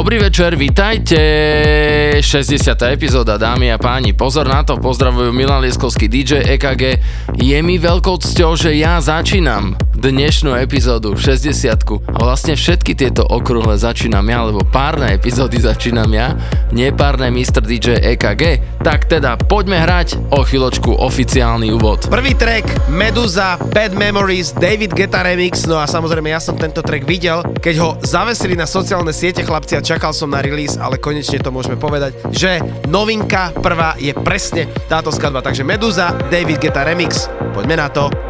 Dobrý večer, vitajte. 60. epizóda, dámy a páni. Pozor na to, pozdravujú Milan Lieskovský DJ EKG. Je mi veľkou cťou, že ja začínam dnešnú epizódu 60 a vlastne všetky tieto okrúhle začínam ja, lebo párne epizódy začínam ja, nepárne Mr. DJ EKG. Tak teda poďme hrať o chvíľočku oficiálny úvod. Prvý track Meduza, Bad Memories, David Guetta Remix, no a samozrejme ja som tento track videl, keď ho zavesili na sociálne siete chlapci a čakal som na release, ale konečne to môžeme povedať, že novinka prvá je presne táto skladba. Takže Meduza, David Guetta Remix, poďme na to.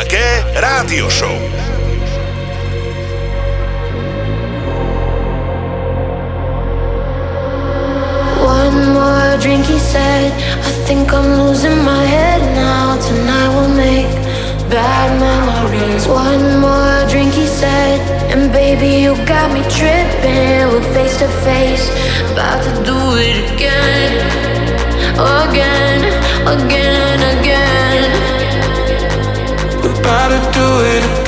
a EKG Rádio Show. One more drink, he said. I think I'm losing my head now. Tonight we'll make bad memories. One more drink, he said. And baby, you got me tripping. We're face to face, about to do it again. Again, again, again. We're about to do it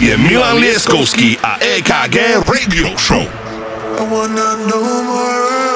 je Milan Lieskovský a EKG Radio Show. I wanna know more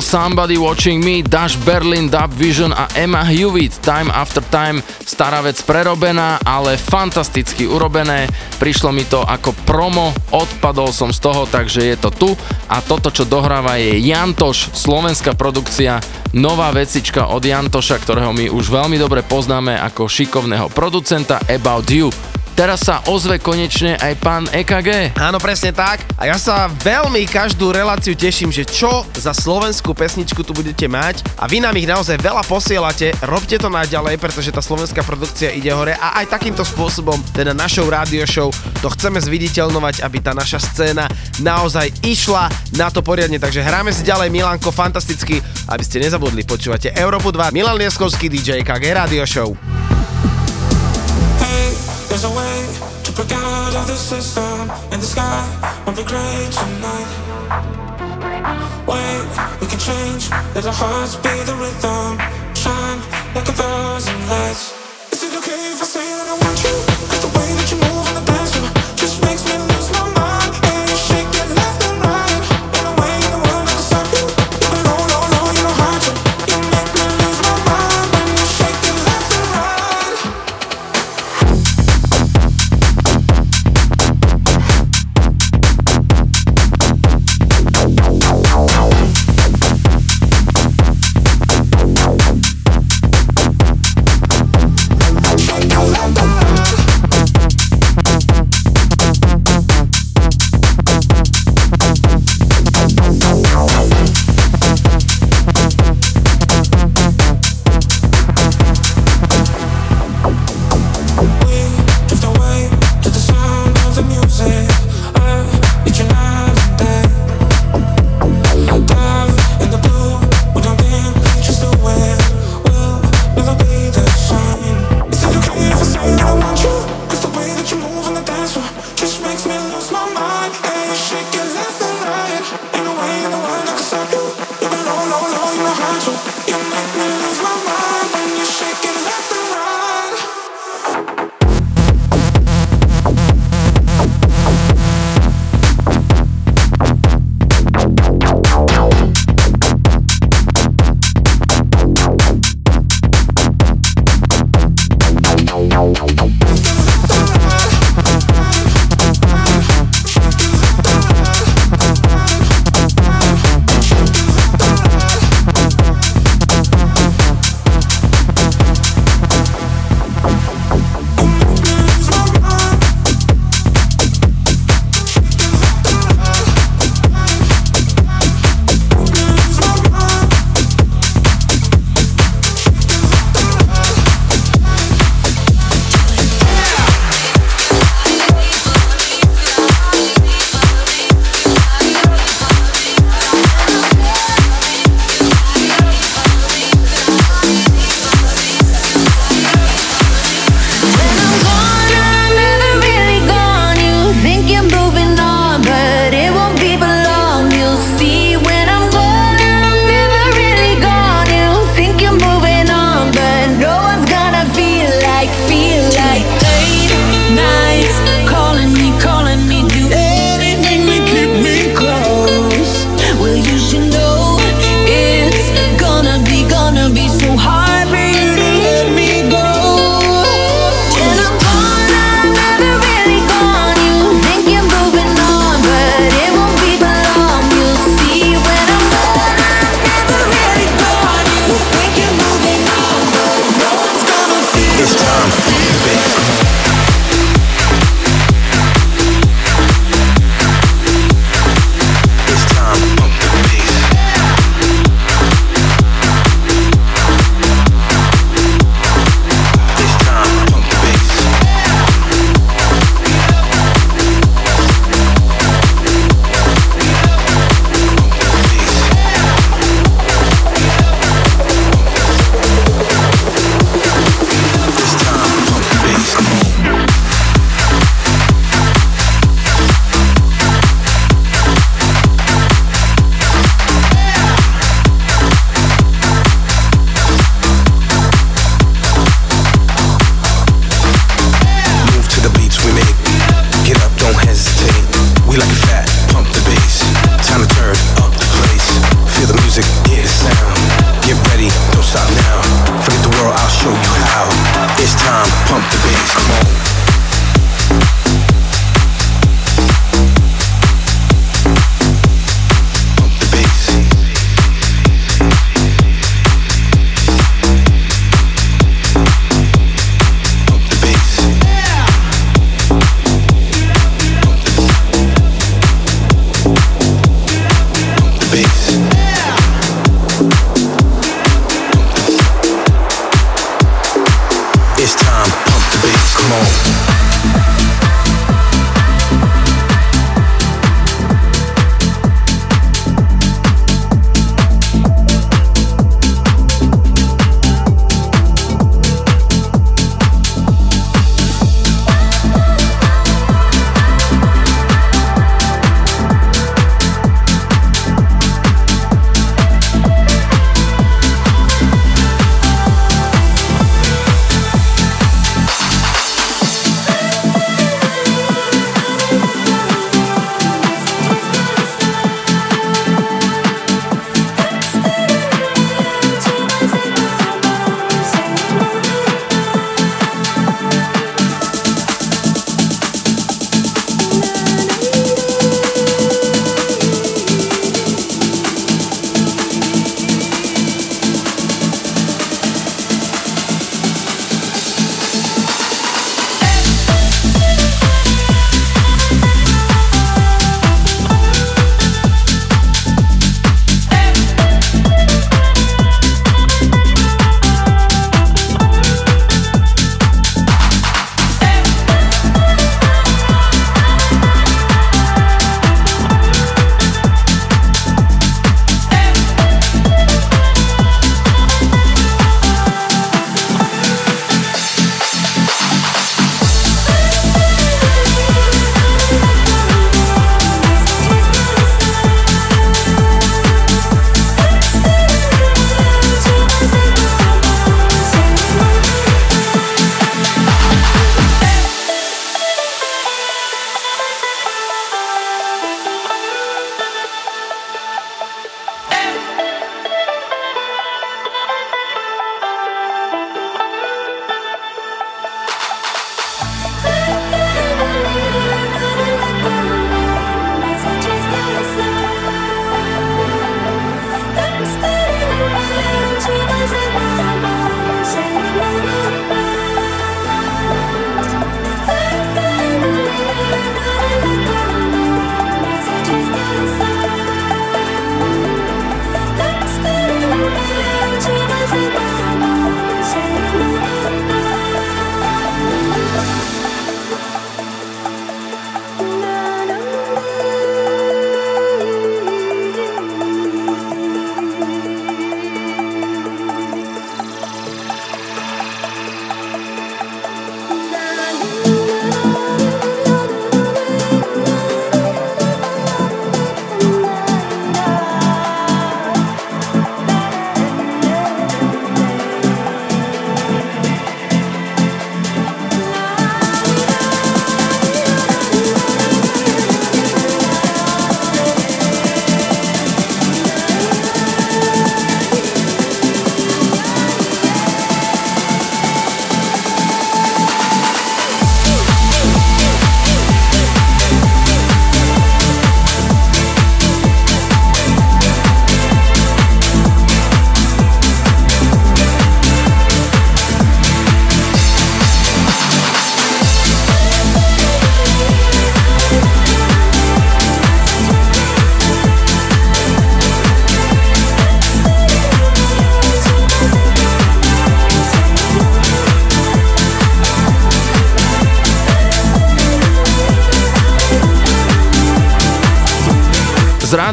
Somebody Watching Me, Dash Berlin, Dub Vision a Emma Hewitt, Time After Time, stará vec prerobená, ale fantasticky urobené, prišlo mi to ako promo, odpadol som z toho, takže je to tu a toto, čo dohráva je Jantoš, slovenská produkcia, nová vecička od Jantoša, ktorého my už veľmi dobre poznáme ako šikovného producenta About You. Teraz sa ozve konečne aj pán E EKG. Áno, presne tak. A ja sa veľmi každú reláciu teším, že čo za slovenskú pesničku tu budete mať. A vy nám ich naozaj veľa posielate. Robte to naďalej, pretože tá slovenská produkcia ide hore. A aj takýmto spôsobom, teda našou rádio show, to chceme zviditeľnovať, aby tá naša scéna naozaj išla na to poriadne. Takže hráme si ďalej Milanko fantasticky, aby ste nezabudli. Počúvate Európu 2, Milan Lieskovský DJ KG Radio Show. There's a way to break out of the system, and the sky won't be gray tonight. Wait, we can change. Let our hearts be the rhythm. Shine like a thousand lights.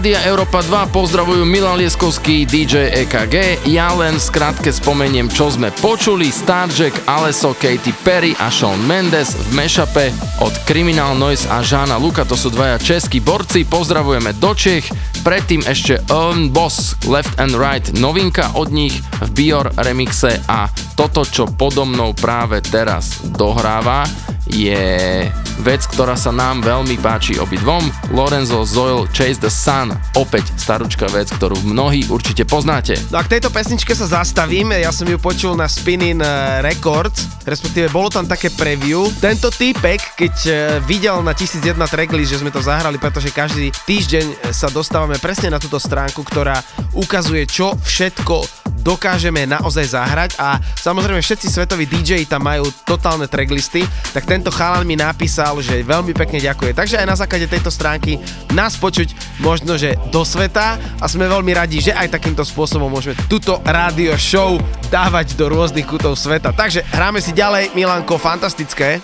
Rádia Európa 2 pozdravujú Milan Lieskovský, DJ EKG. Ja len skrátke spomeniem, čo sme počuli. Starjack, Aleso, Katy Perry a Shawn Mendes v mešape od Criminal Noise a Žána Luka. To sú dvaja českí borci. Pozdravujeme do Čech. Predtým ešte Earn Boss, Left and Right, novinka od nich v Bior remixe a toto, čo podo mnou práve teraz dohráva, je vec, ktorá sa nám veľmi páči obidvom. Lorenzo Zoil Chase the Sun, opäť staručká vec, ktorú mnohí určite poznáte. No a k tejto pesničke sa zastavím, ja som ju počul na Spinning eh, Records, respektíve bolo tam také preview. Tento týpek, keď eh, videl na 1001 tracklist, že sme to zahrali, pretože každý týždeň eh, sa dostávame presne na túto stránku, ktorá ukazuje, čo všetko dokážeme naozaj zahrať a samozrejme všetci svetoví DJ tam majú totálne tracklisty, tak tento chalan mi napísal, že veľmi pekne ďakuje. Takže aj na základe tejto stránky nás počuť možno, že do sveta a sme veľmi radi, že aj takýmto spôsobom môžeme túto rádio show dávať do rôznych kútov sveta. Takže hráme si ďalej, Milanko, fantastické.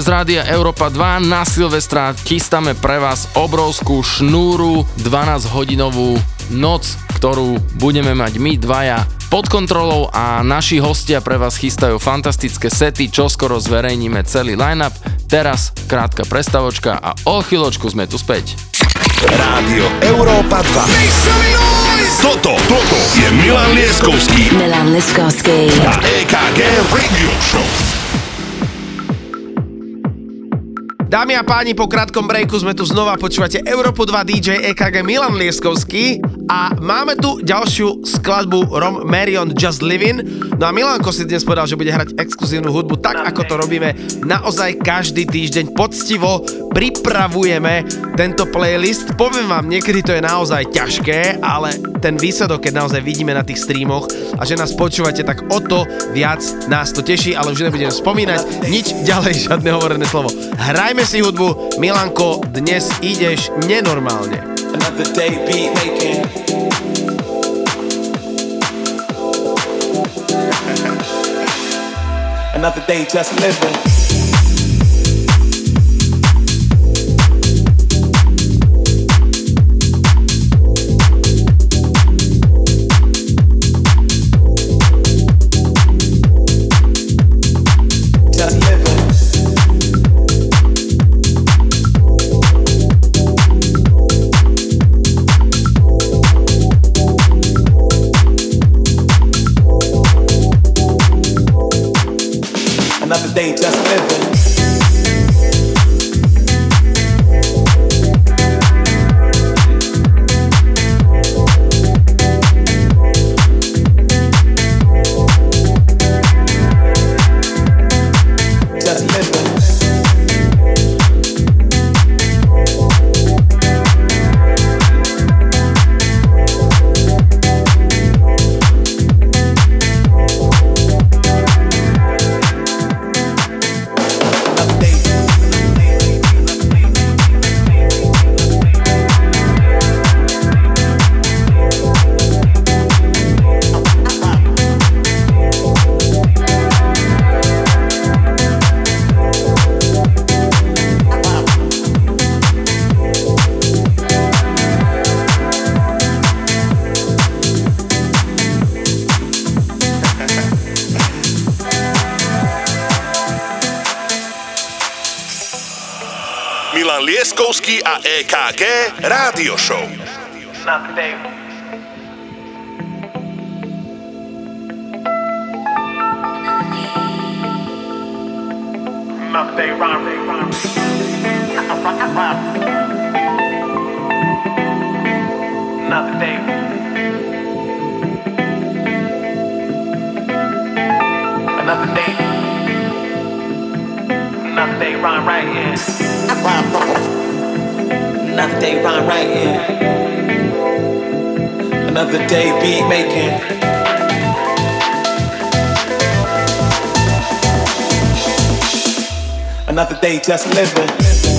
z rádia Európa 2. Na Silvestra chystáme pre vás obrovskú šnúru 12-hodinovú noc, ktorú budeme mať my dvaja pod kontrolou a naši hostia pre vás chystajú fantastické sety, čo skoro zverejníme celý line-up. Teraz krátka prestavočka a o chvíľočku sme tu späť. Rádio Európa 2. Toto, toto je Milan Lieskovský Milan Liskovský. a EKG Radio Show. Dámy a páni, po krátkom breaku sme tu znova, počúvate Európu 2 DJ EKG Milan Lieskovský a máme tu ďalšiu skladbu Rom Marion Just Living. No a Milanko si dnes povedal, že bude hrať exkluzívnu hudbu tak, ako to robíme naozaj každý týždeň poctivo pripravujeme tento playlist. Poviem vám, niekedy to je naozaj ťažké, ale ten výsledok, keď naozaj vidíme na tých streamoch a že nás počúvate, tak o to viac nás to teší, ale už nebudem spomínať nič ďalej, žiadne hovorené slovo. Hrajme si hudbu, Milanko, dnes ideš nenormálne. Another day just living. Day, beat making. Another day, just living.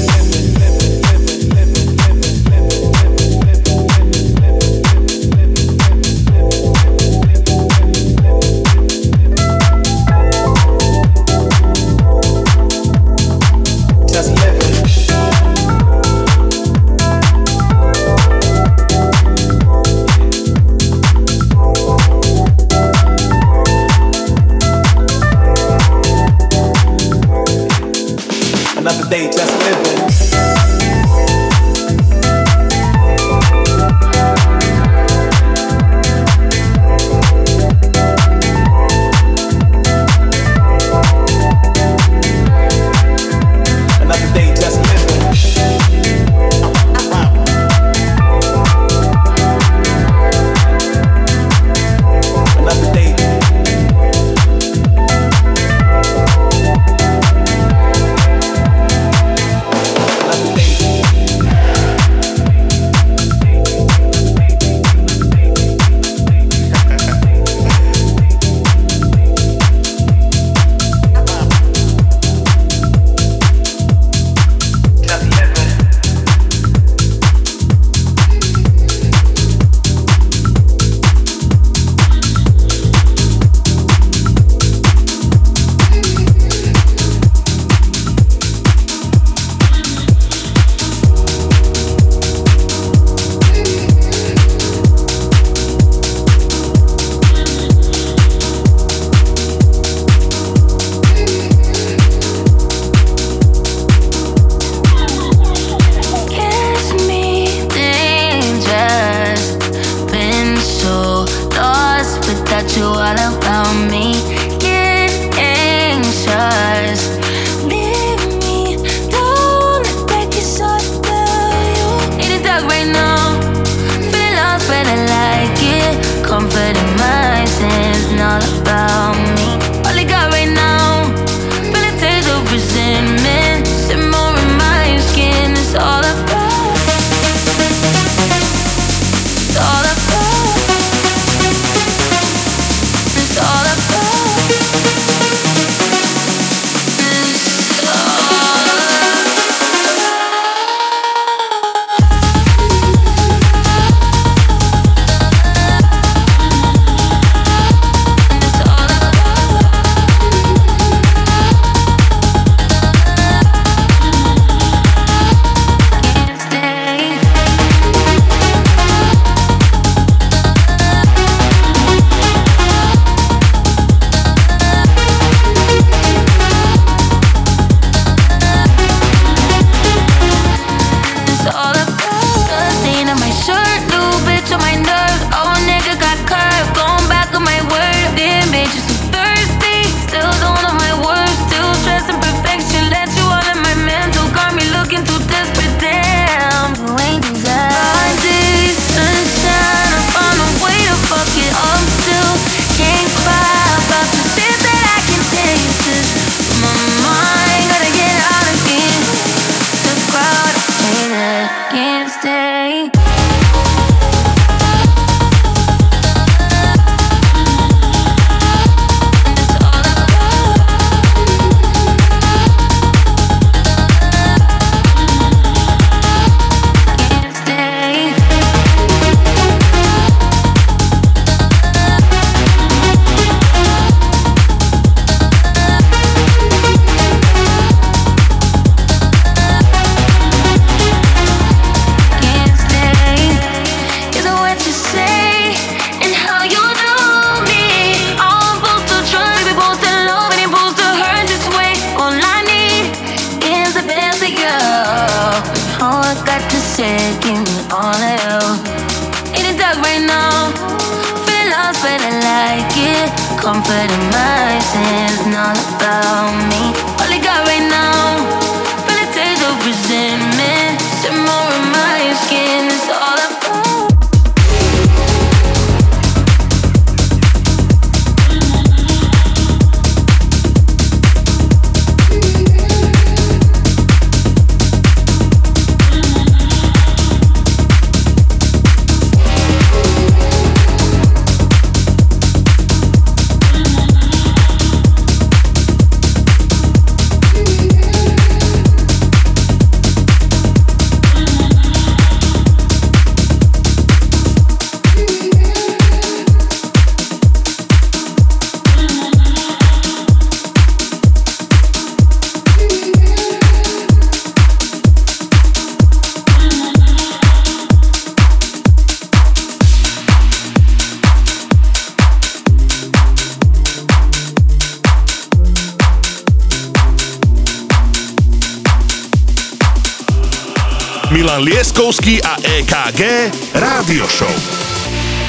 A Rádio Show.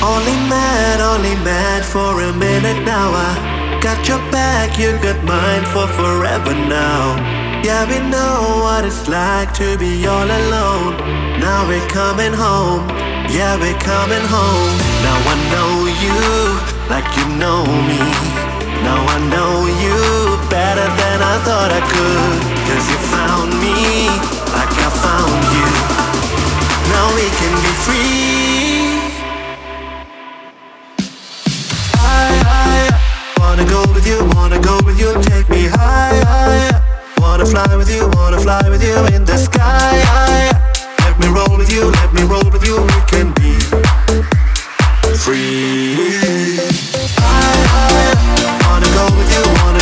Only mad, only mad for a minute now. I got your back, you got mine for forever now. Yeah, we know what it's like to be all alone. Now we're coming home. Yeah, we're coming home. Now I know you like you know me. Now I know you better than I thought I could. Cause you found me like I found you. Now we can be free. I, wanna go with you, wanna go with you, take me wanna fly with you, wanna fly with you in the sky. Let me roll with you, let me roll with you, we can be free. I, I wanna go with you, wanna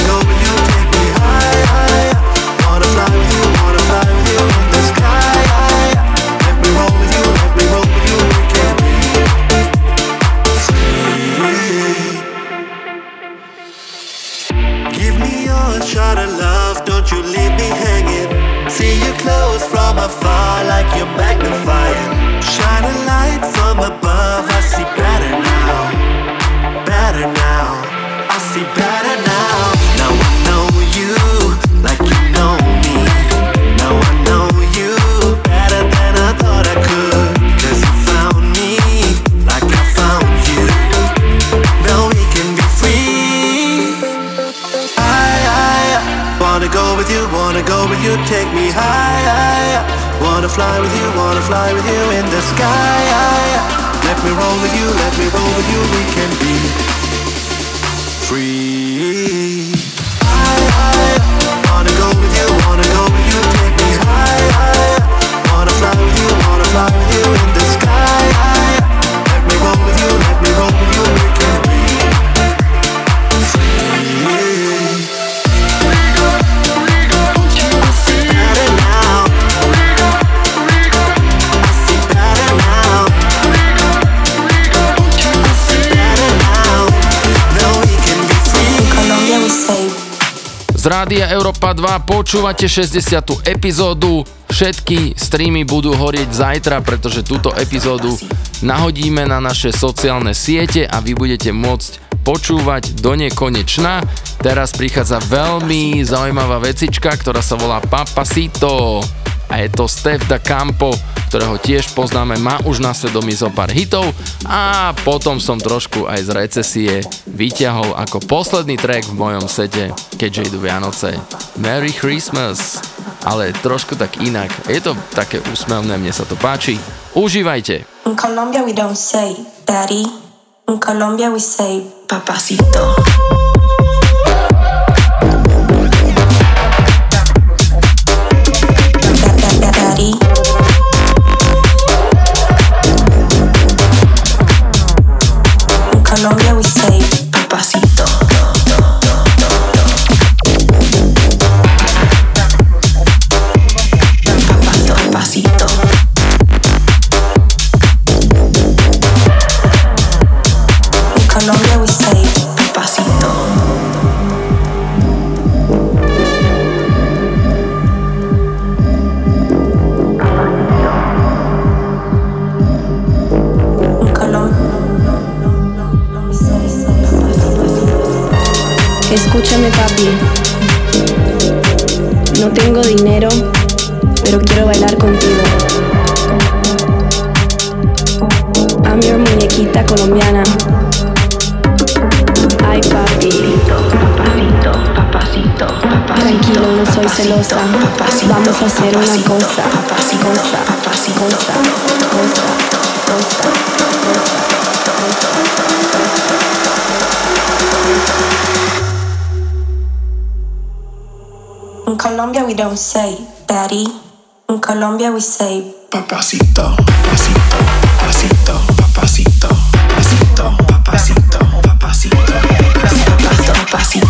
Rádia Európa 2 počúvate 60. epizódu. Všetky streamy budú horieť zajtra, pretože túto epizódu nahodíme na naše sociálne siete a vy budete môcť počúvať do nekonečna. Teraz prichádza veľmi zaujímavá vecička, ktorá sa volá Papasito. A je to Steph da Campo, ktorého tiež poznáme, má už na svedomí zo pár hitov a potom som trošku aj z recesie vyťahol ako posledný track v mojom sete, keďže idú Vianoce. Merry Christmas, ale trošku tak inak. Je to také úsmevné, mne sa to páči. Užívajte. In Colombia we don't say daddy. In Colombia we say papacito. colombiana. Ay, papi. Papacito, papacito, papacito, Tranquilo, no soy celosa. Vamos a hacer una cosa. Cosa, cosa, cosa, cosa, cosa. In Colombia we don't say daddy. In Colombia we say papacito. pasión.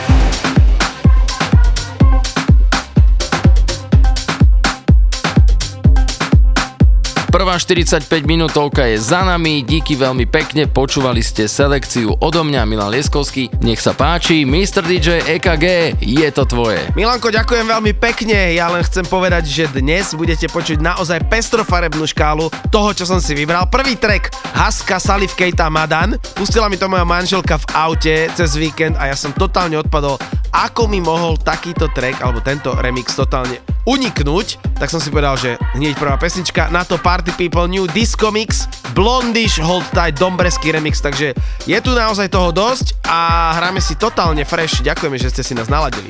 45 minútovka je za nami, díky veľmi pekne, počúvali ste selekciu odo mňa, Milan Lieskovský. Nech sa páči, Mr. DJ EKG, je to tvoje. Milanko, ďakujem veľmi pekne. Ja len chcem povedať, že dnes budete počuť naozaj pestrofarebnú škálu toho, čo som si vybral. Prvý track Haska Salif Keita Madan. Pustila mi to moja manželka v aute cez víkend a ja som totálne odpadol. Ako mi mohol takýto track alebo tento remix totálne uniknúť, tak som si povedal, že hneď prvá pesnička, na to Party People New Disco Mix, Blondish Hold Tight Dombresky remix, takže je tu naozaj toho dosť a hráme si totálne fresh. Ďakujeme, že ste si nás naladili.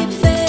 keep fading.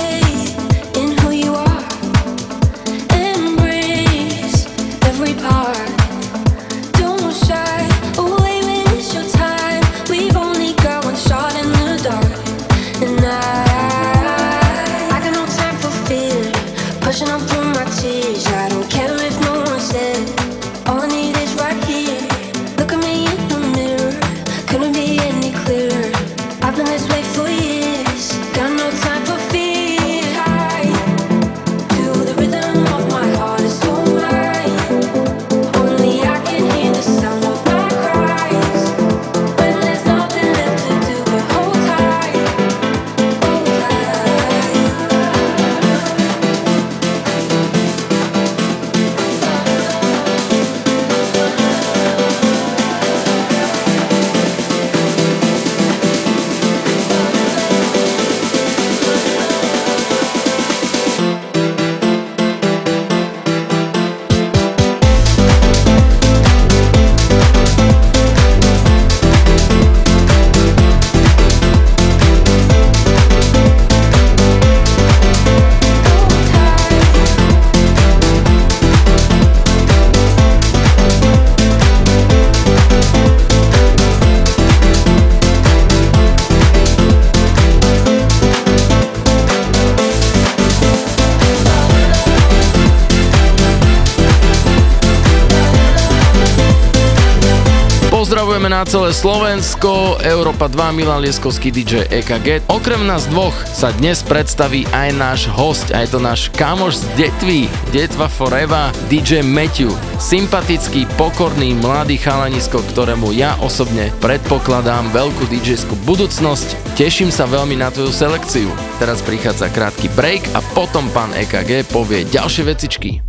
Celé Slovensko, Európa 2, Milan Lieskovský DJ EKG. Okrem nás dvoch sa dnes predstaví aj náš host, a je to náš kamoš z Detvy, Detva Forever, DJ Matthew. Sympatický, pokorný, mladý chalanisko, ktorému ja osobne predpokladám veľkú DJ-skú budúcnosť. Teším sa veľmi na tvoju selekciu. Teraz prichádza krátky break a potom pán EKG povie ďalšie vecičky.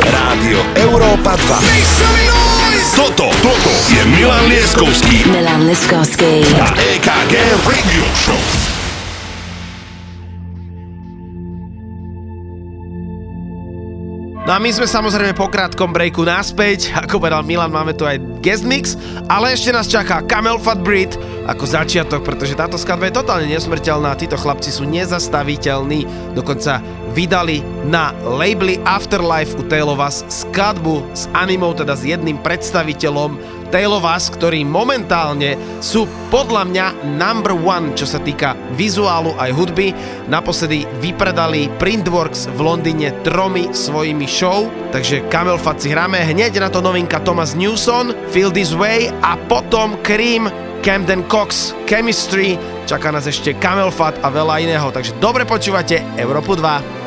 Rádio Európa 2. Toto, toto je Milan Lieskovský Milan Liskovský. a EKG Radio Show. No a my sme samozrejme po krátkom breaku naspäť, ako povedal Milan, máme tu aj guest mix, ale ešte nás čaká Camel Fat Breed ako začiatok, pretože táto skladba je totálne nesmrteľná, títo chlapci sú nezastaviteľní, dokonca vydali na labeli Afterlife u Tailovas skladbu s animou, teda s jedným predstaviteľom Tailovas, ktorí momentálne sú podľa mňa number one, čo sa týka vizuálu aj hudby. Naposledy vypredali Printworks v Londýne tromi svojimi show, takže Camel Fat hráme hneď na to novinka Thomas Newson, Feel This Way a potom Cream, Camden Cox, Chemistry, čaká nás ešte Camel Fat a veľa iného, takže dobre počúvate Európu 2.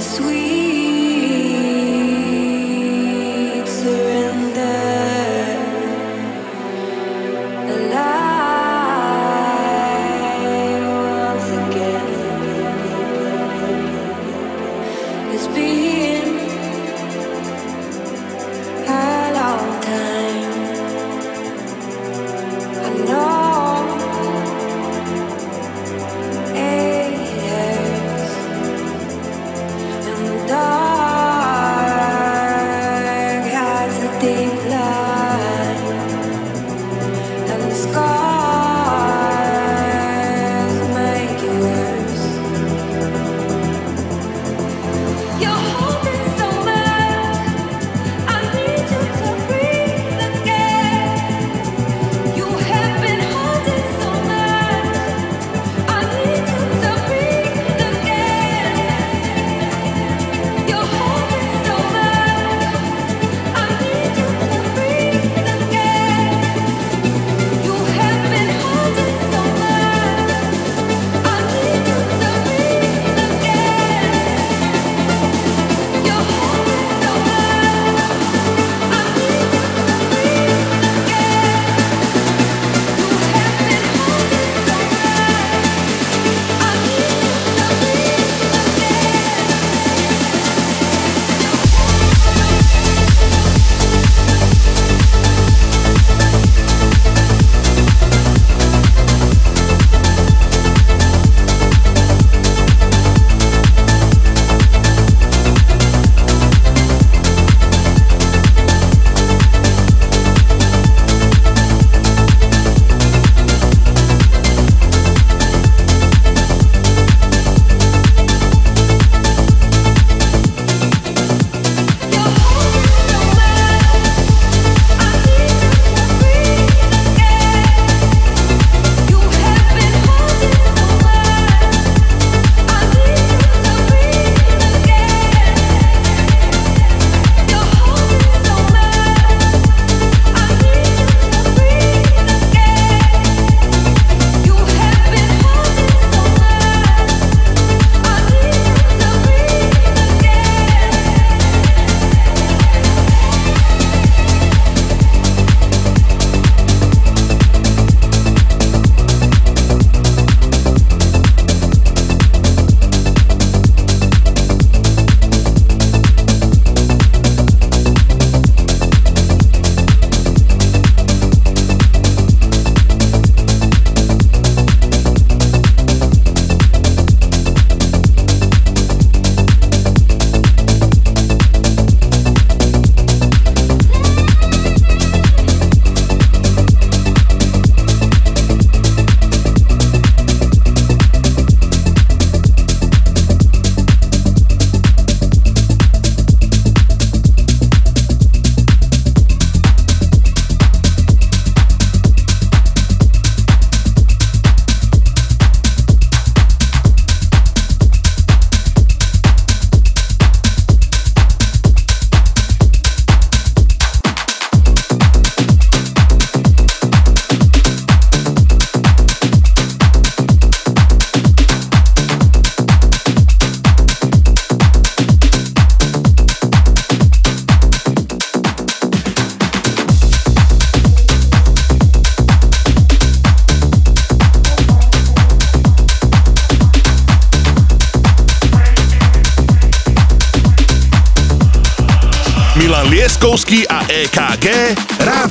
sweet.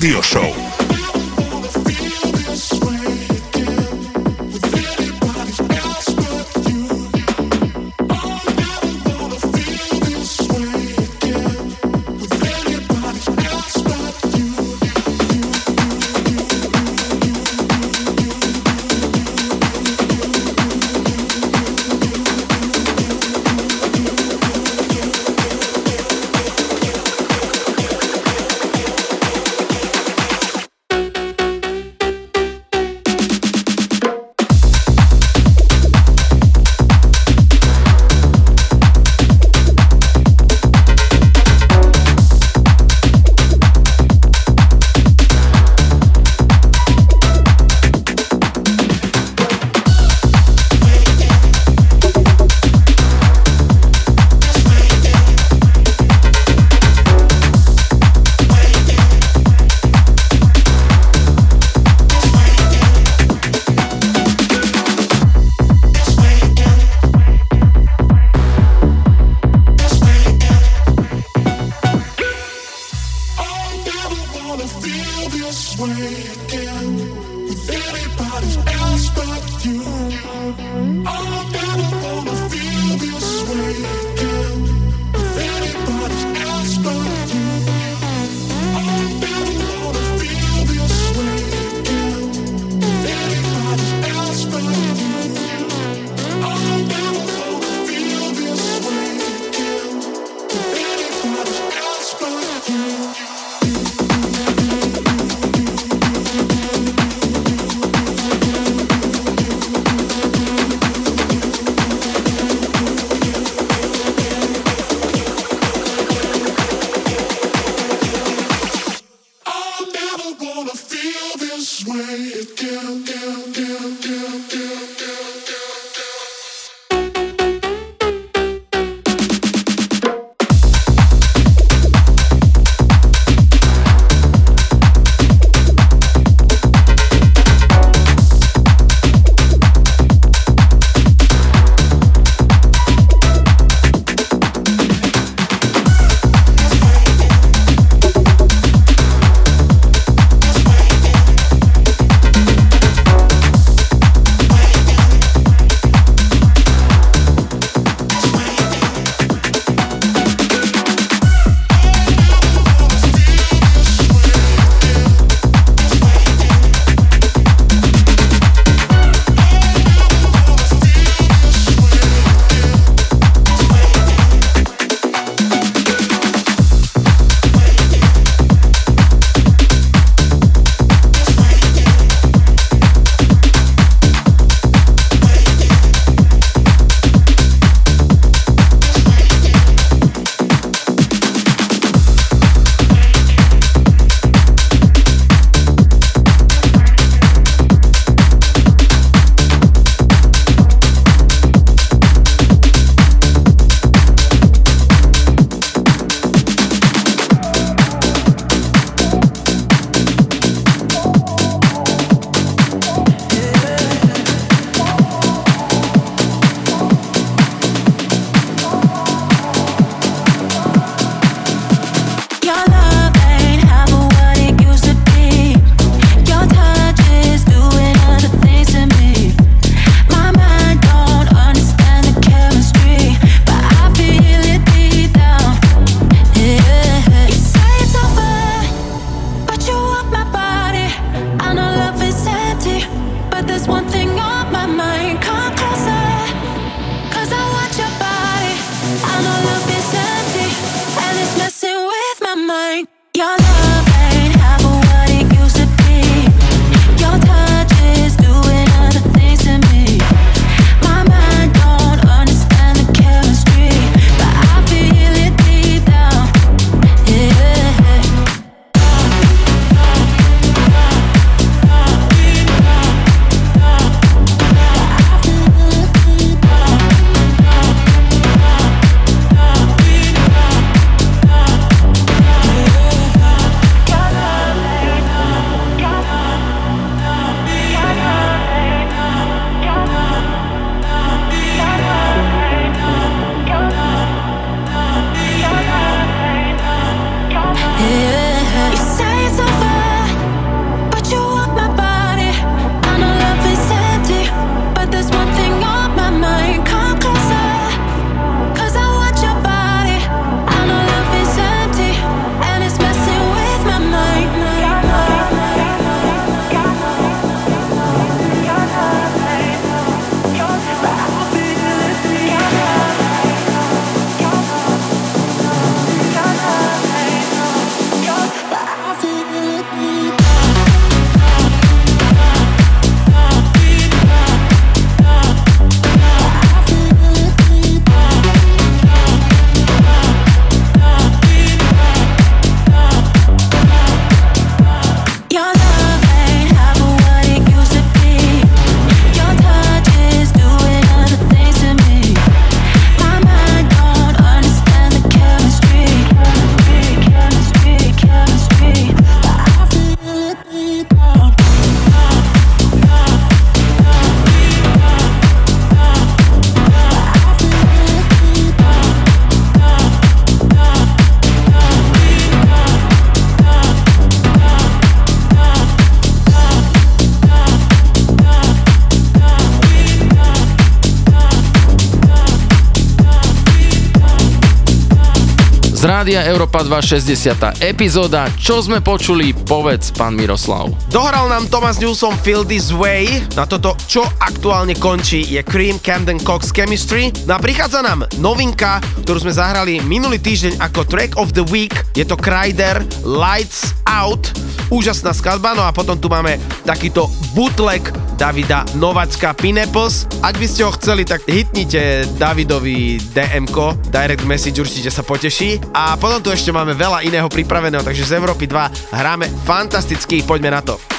Rádio Show. Rádia Európa 2 60. epizóda. Čo sme počuli, povedz, pán Miroslav. Dohral nám Thomas Newsom Feel This Way. Na toto, čo aktuálne končí, je Cream Camden Cox Chemistry. No a prichádza nám novinka, ktorú sme zahrali minulý týždeň ako Track of the Week. Je to Kryder Lights Out. Úžasná skladba, no a potom tu máme takýto bootleg Davida Novacka Pineaples. Ak by ste ho chceli, tak hitnite Davidovi DM-ko, direct message určite sa poteší. A potom tu ešte máme veľa iného pripraveného, takže z Európy 2 hráme fantasticky, poďme na to.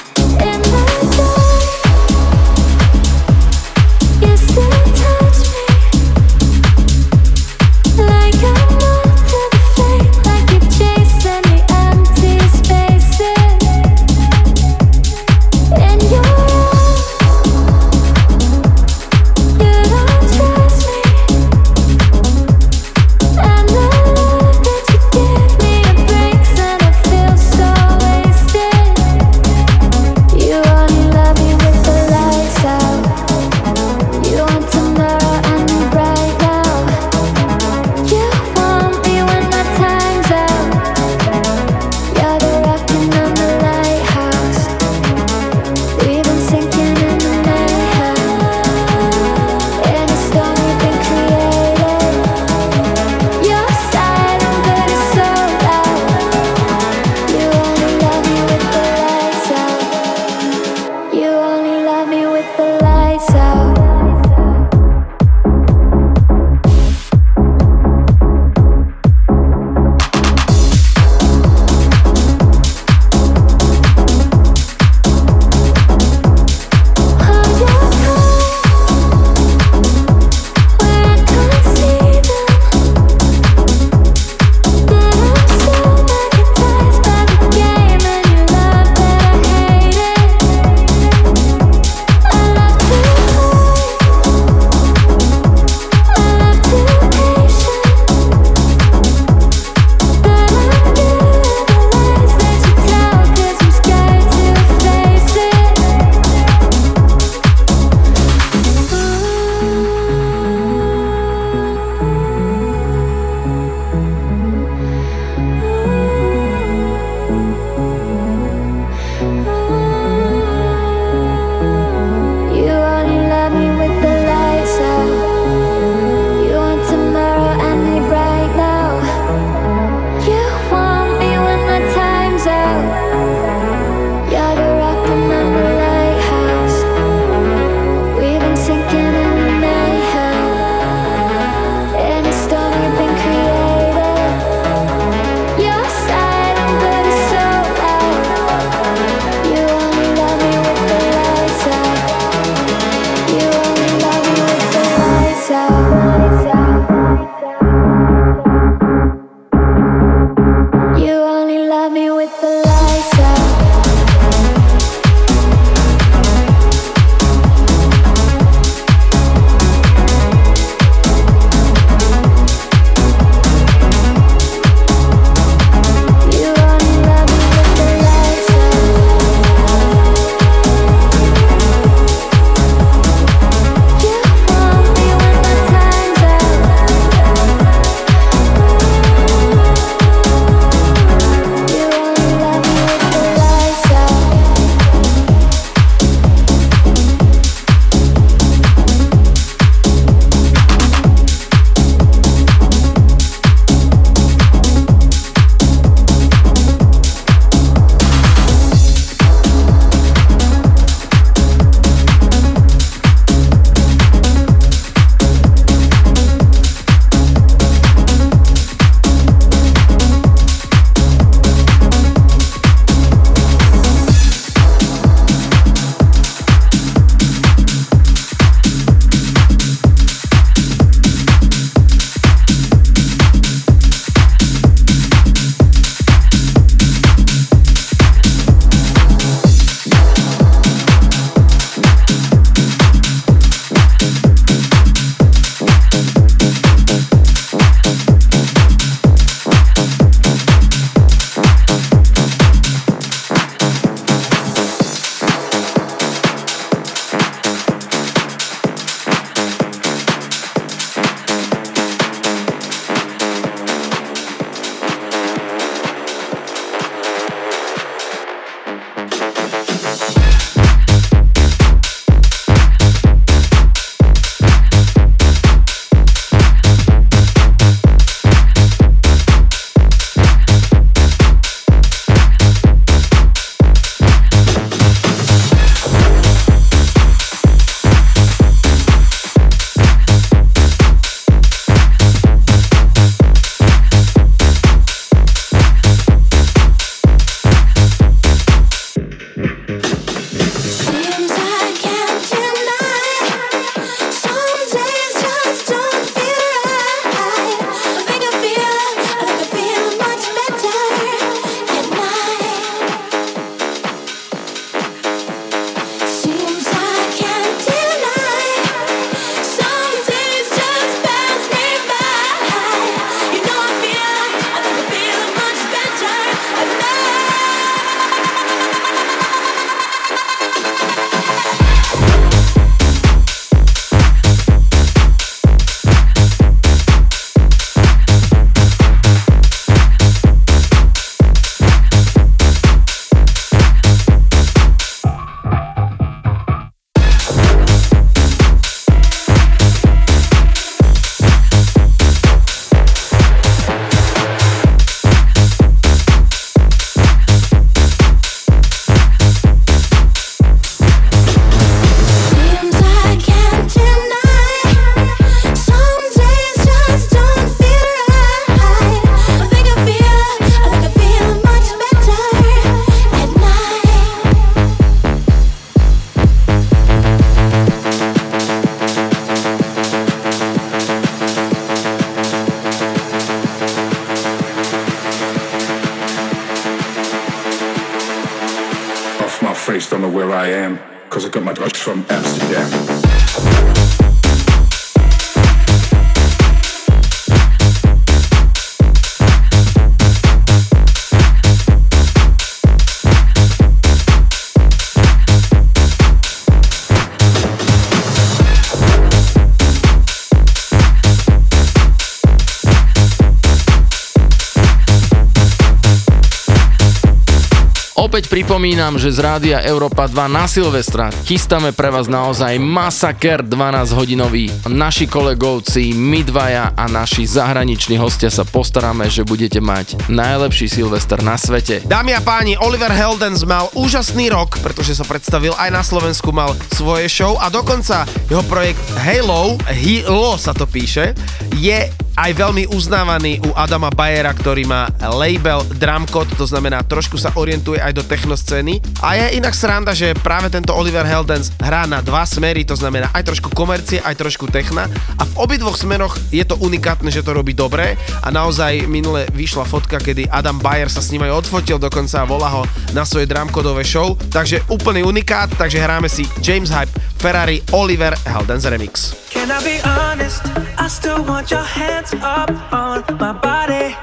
Pripomínam, že z Rádia Európa 2 na Silvestra chystáme pre vás naozaj masaker 12-hodinový. Naši kolegovci, my dvaja a naši zahraniční hostia sa postaráme, že budete mať najlepší Silvester na svete. Dámy a páni, Oliver Heldens mal úžasný rok, pretože sa predstavil aj na Slovensku, mal svoje show a dokonca jeho projekt Halo, Hilo sa to píše, je aj veľmi uznávaný u Adama Bayera, ktorý má label Drumcode, to znamená trošku sa orientuje aj do technoscény. A je inak sranda, že práve tento Oliver Heldens hrá na dva smery, to znamená aj trošku komercie, aj trošku techna. A v obidvoch smeroch je to unikátne, že to robí dobre. A naozaj minule vyšla fotka, kedy Adam Bayer sa s ním aj odfotil, dokonca a volá ho na svoje drumcodové show. Takže úplný unikát, takže hráme si James Hype, Ferrari, Oliver Heldens Remix. Can I be honest? I still want your hands up on my body.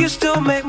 You still make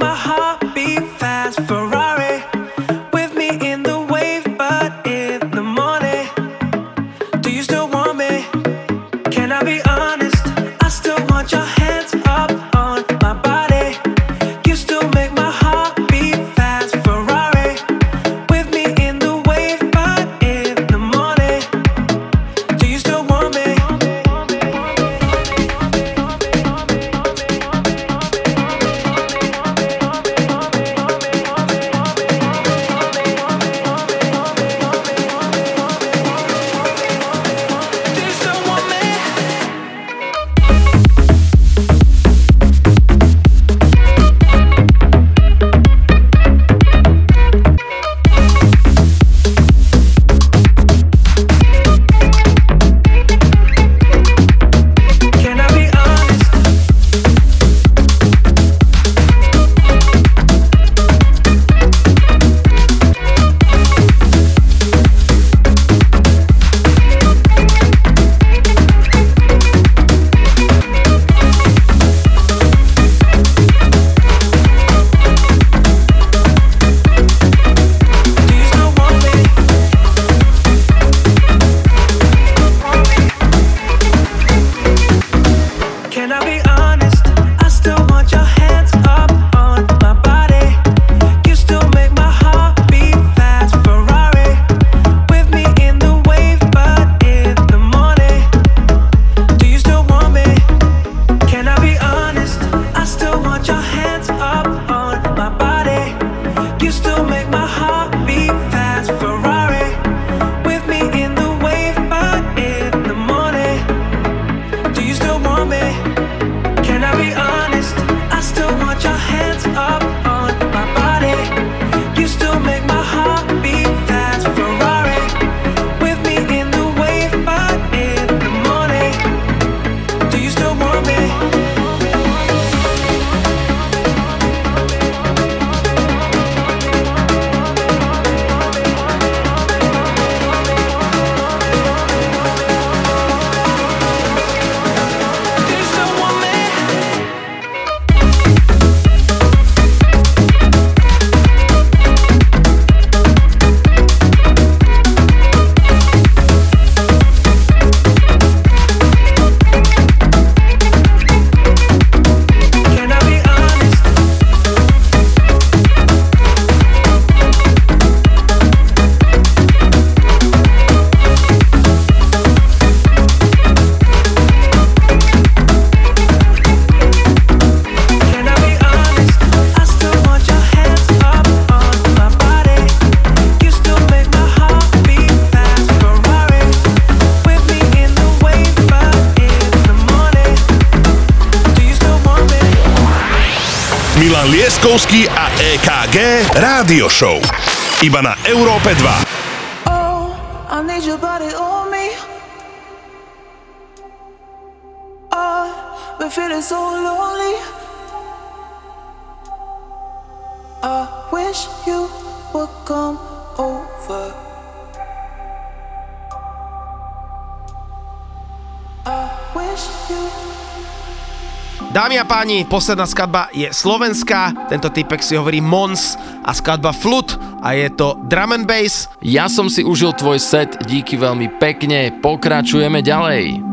Dámy a páni, posledná skladba je slovenská, tento typek si hovorí Mons a skladba Flut a je to drum and bass. Ja som si užil tvoj set, díky veľmi pekne, pokračujeme ďalej.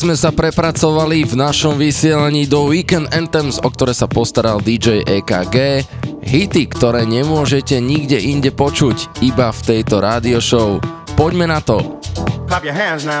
Tak sme sa prepracovali v našom vysielaní do Weekend Anthems, o ktoré sa postaral DJ EKG. Hity, ktoré nemôžete nikde inde počuť, iba v tejto rádio show. Poďme na to. Clap your hands now.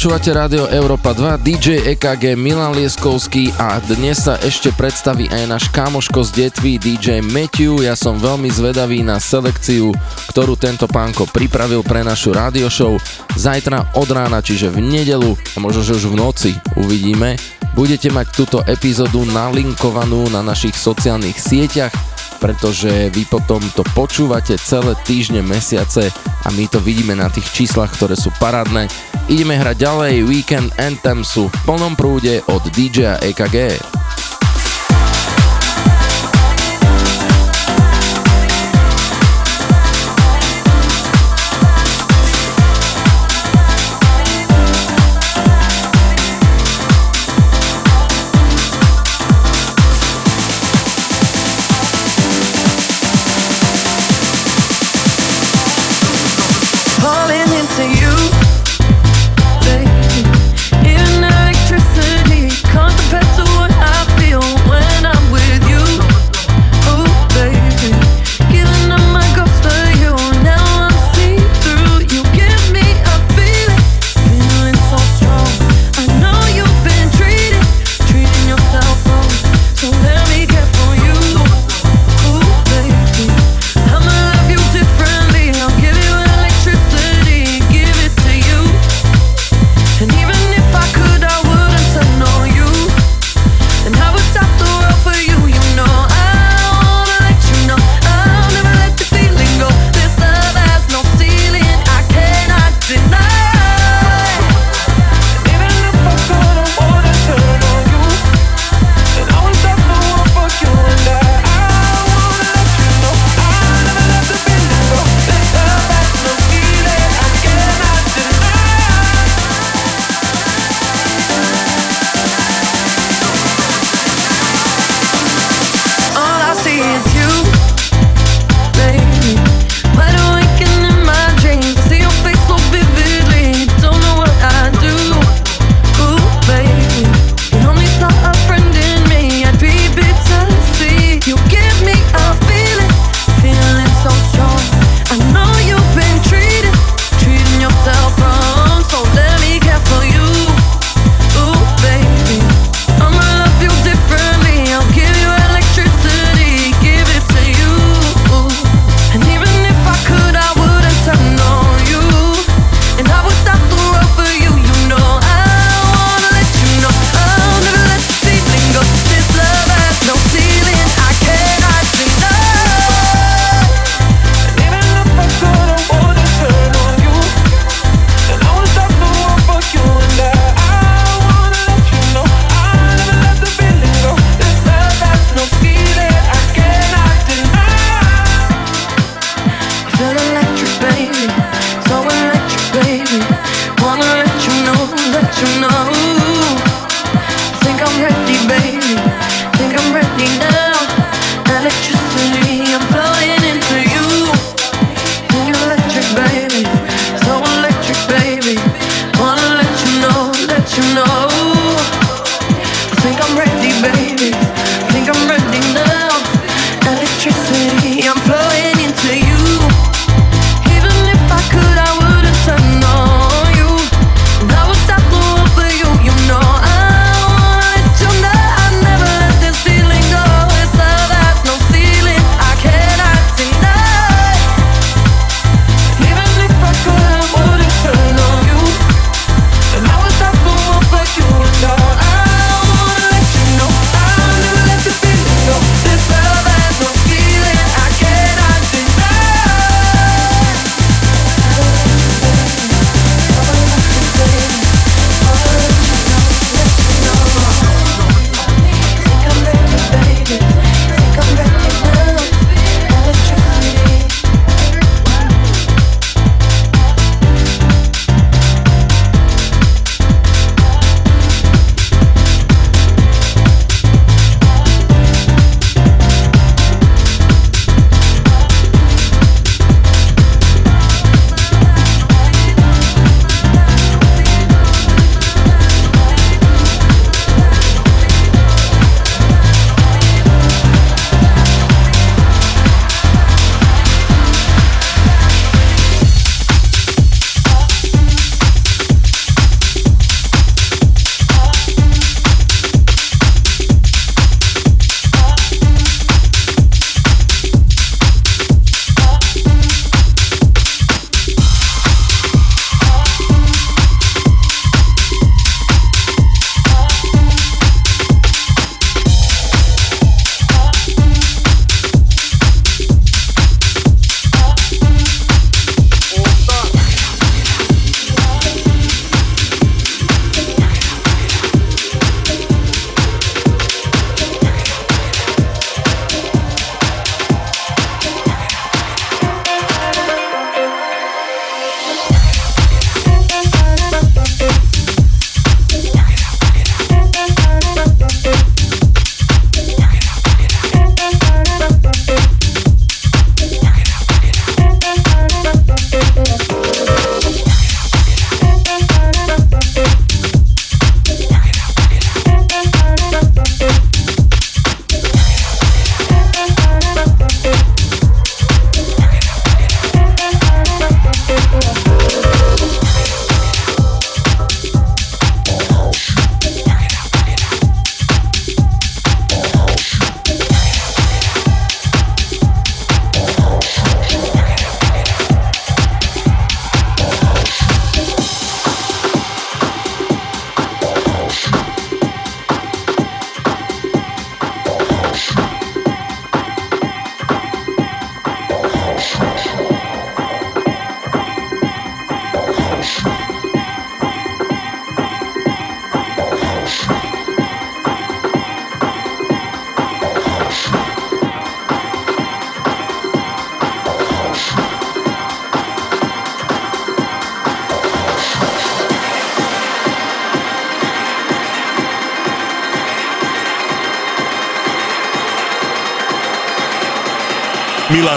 Počúvate Rádio Európa 2, DJ EKG Milan Lieskovský a dnes sa ešte predstaví aj náš kamoško z detví DJ Matthew. Ja som veľmi zvedavý na selekciu, ktorú tento pánko pripravil pre našu rádio show. Zajtra od rána, čiže v nedelu, a možno že už v noci uvidíme, budete mať túto epizódu nalinkovanú na našich sociálnych sieťach pretože vy potom to počúvate celé týždne, mesiace a my to vidíme na tých číslach, ktoré sú parádne. Ideme hrať ďalej, Weekend Anthem sú v plnom prúde od DJ EKG.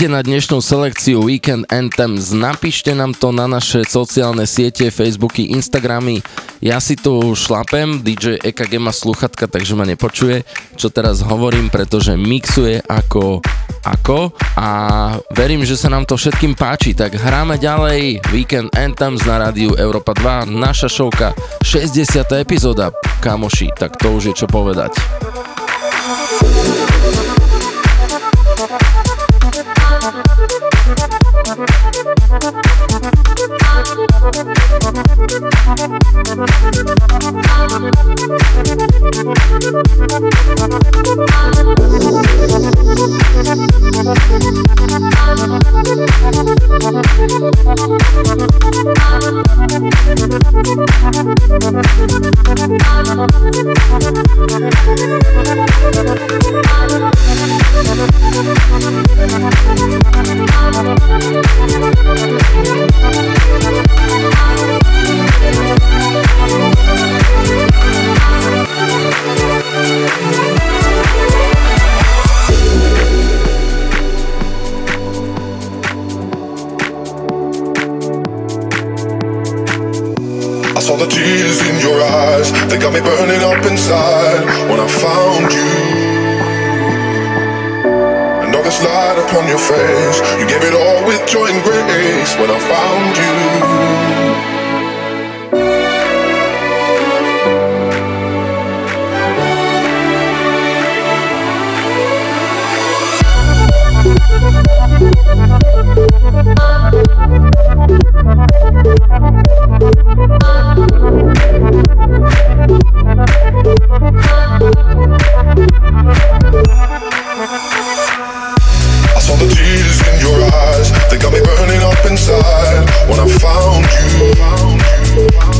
Hovoríte na dnešnú selekciu Weekend Anthems? Napíšte nám to na naše sociálne siete, Facebooky, Instagramy. Ja si tu šlapem, DJ EKG má sluchatka, takže ma nepočuje, čo teraz hovorím, pretože mixuje ako ako a verím, že sa nám to všetkým páči, tak hráme ďalej Weekend Anthems na rádiu Európa 2, naša šovka, 60. epizóda, kamoši, tak to už je čo povedať. I got me burning up inside when I found you. This light upon your face, you gave it all with joy and grace when I found you. I saw the tears in your eyes, they got me burning up inside. When I found you,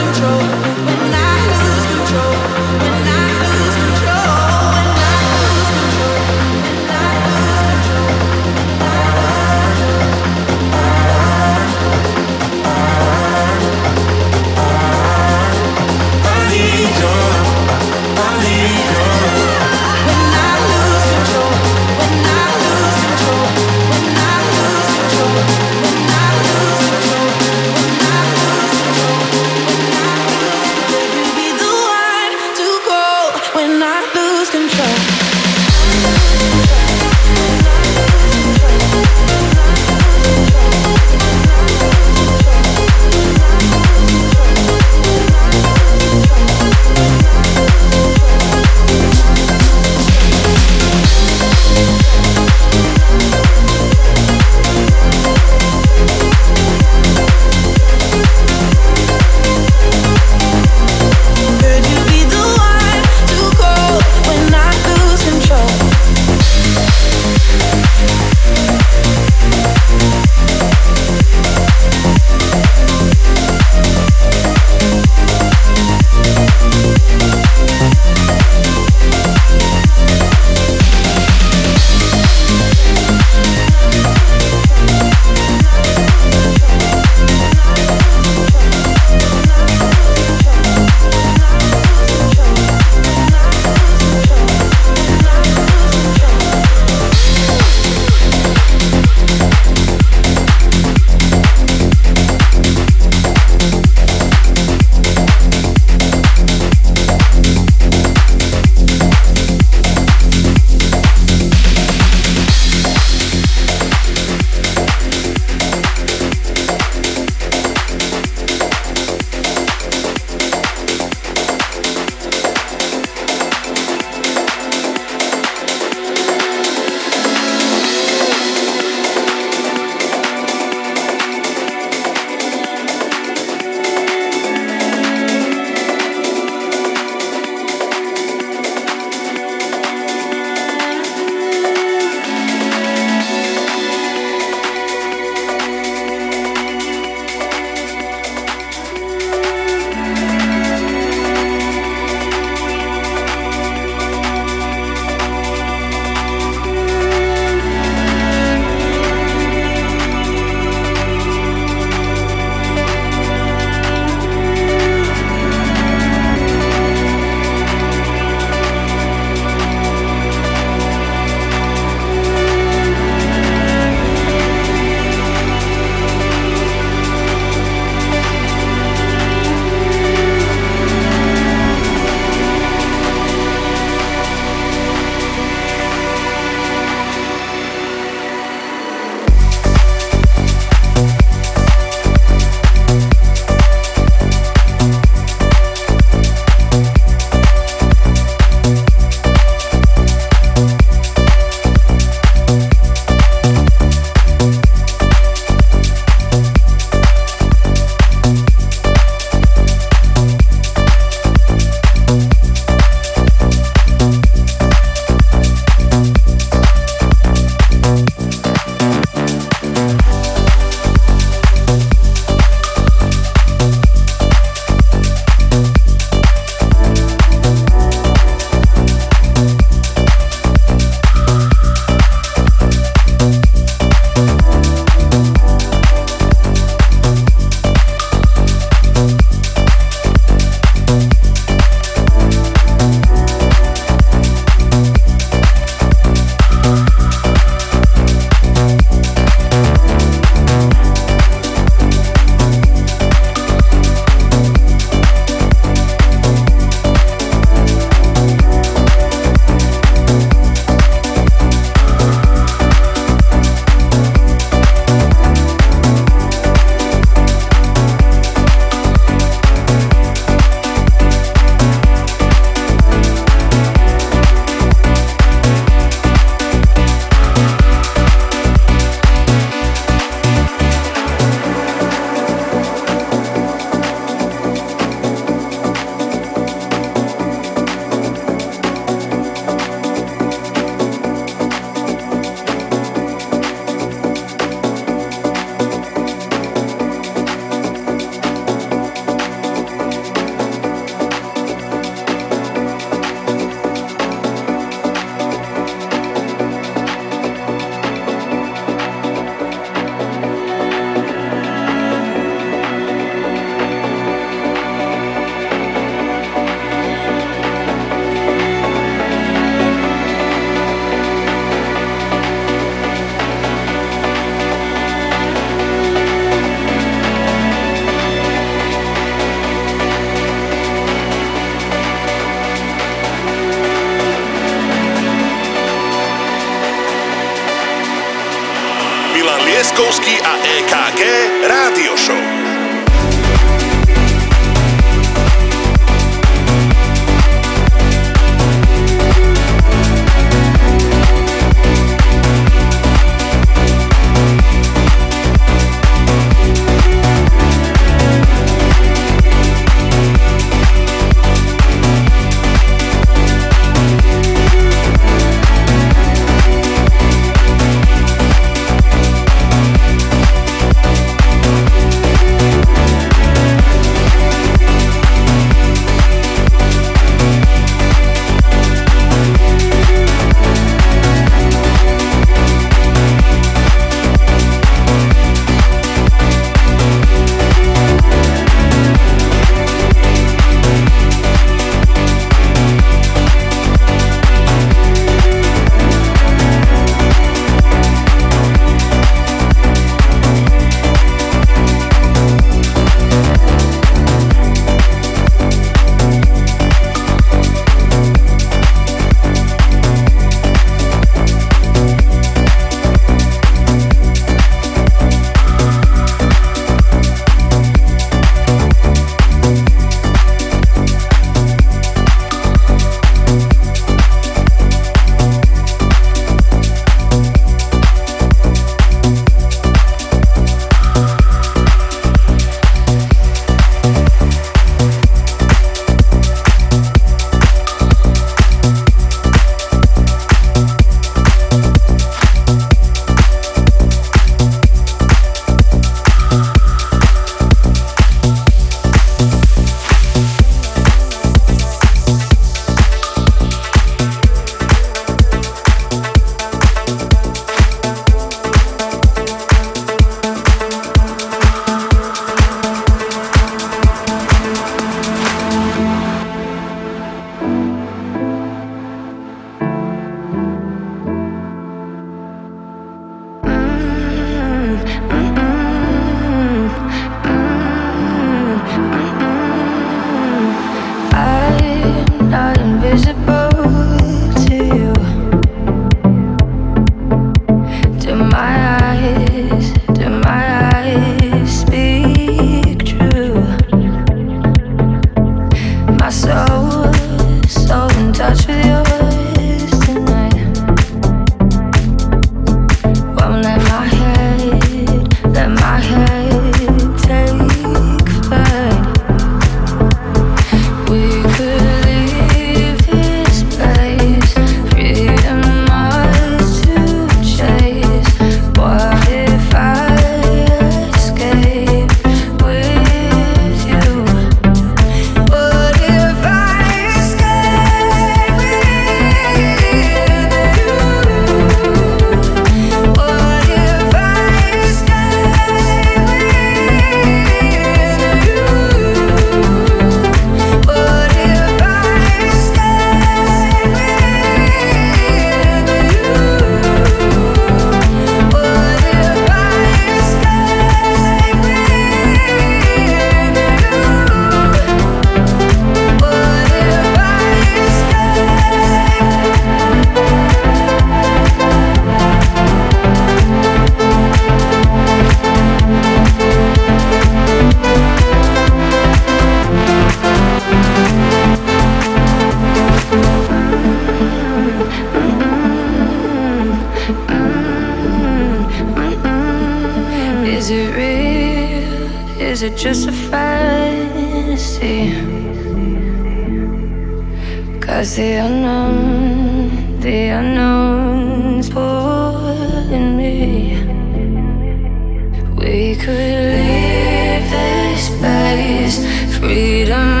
Freedom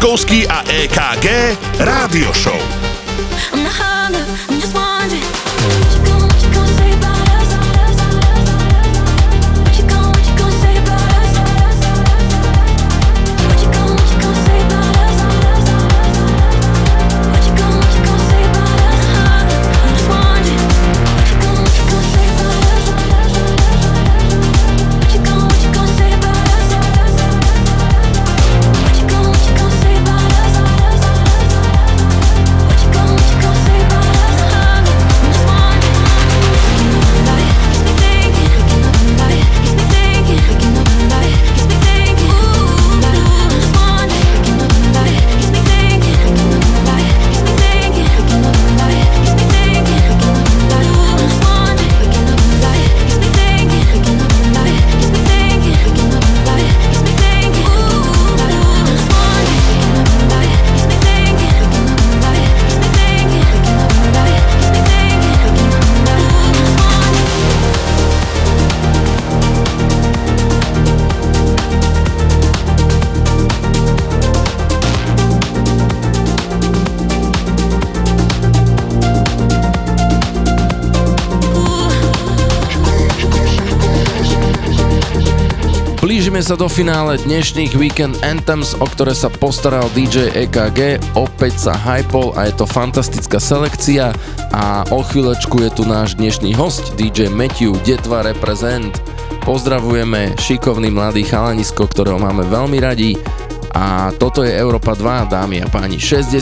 Go ski. sa do finále dnešných Weekend Anthems, o ktoré sa postaral DJ EKG, opäť sa hypol a je to fantastická selekcia a o chvíľočku je tu náš dnešný host DJ Matthew Detva reprezent. Pozdravujeme šikovný mladý chalanisko, ktorého máme veľmi radi a toto je Európa 2, dámy a páni, 60.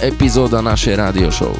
epizóda našej radio show.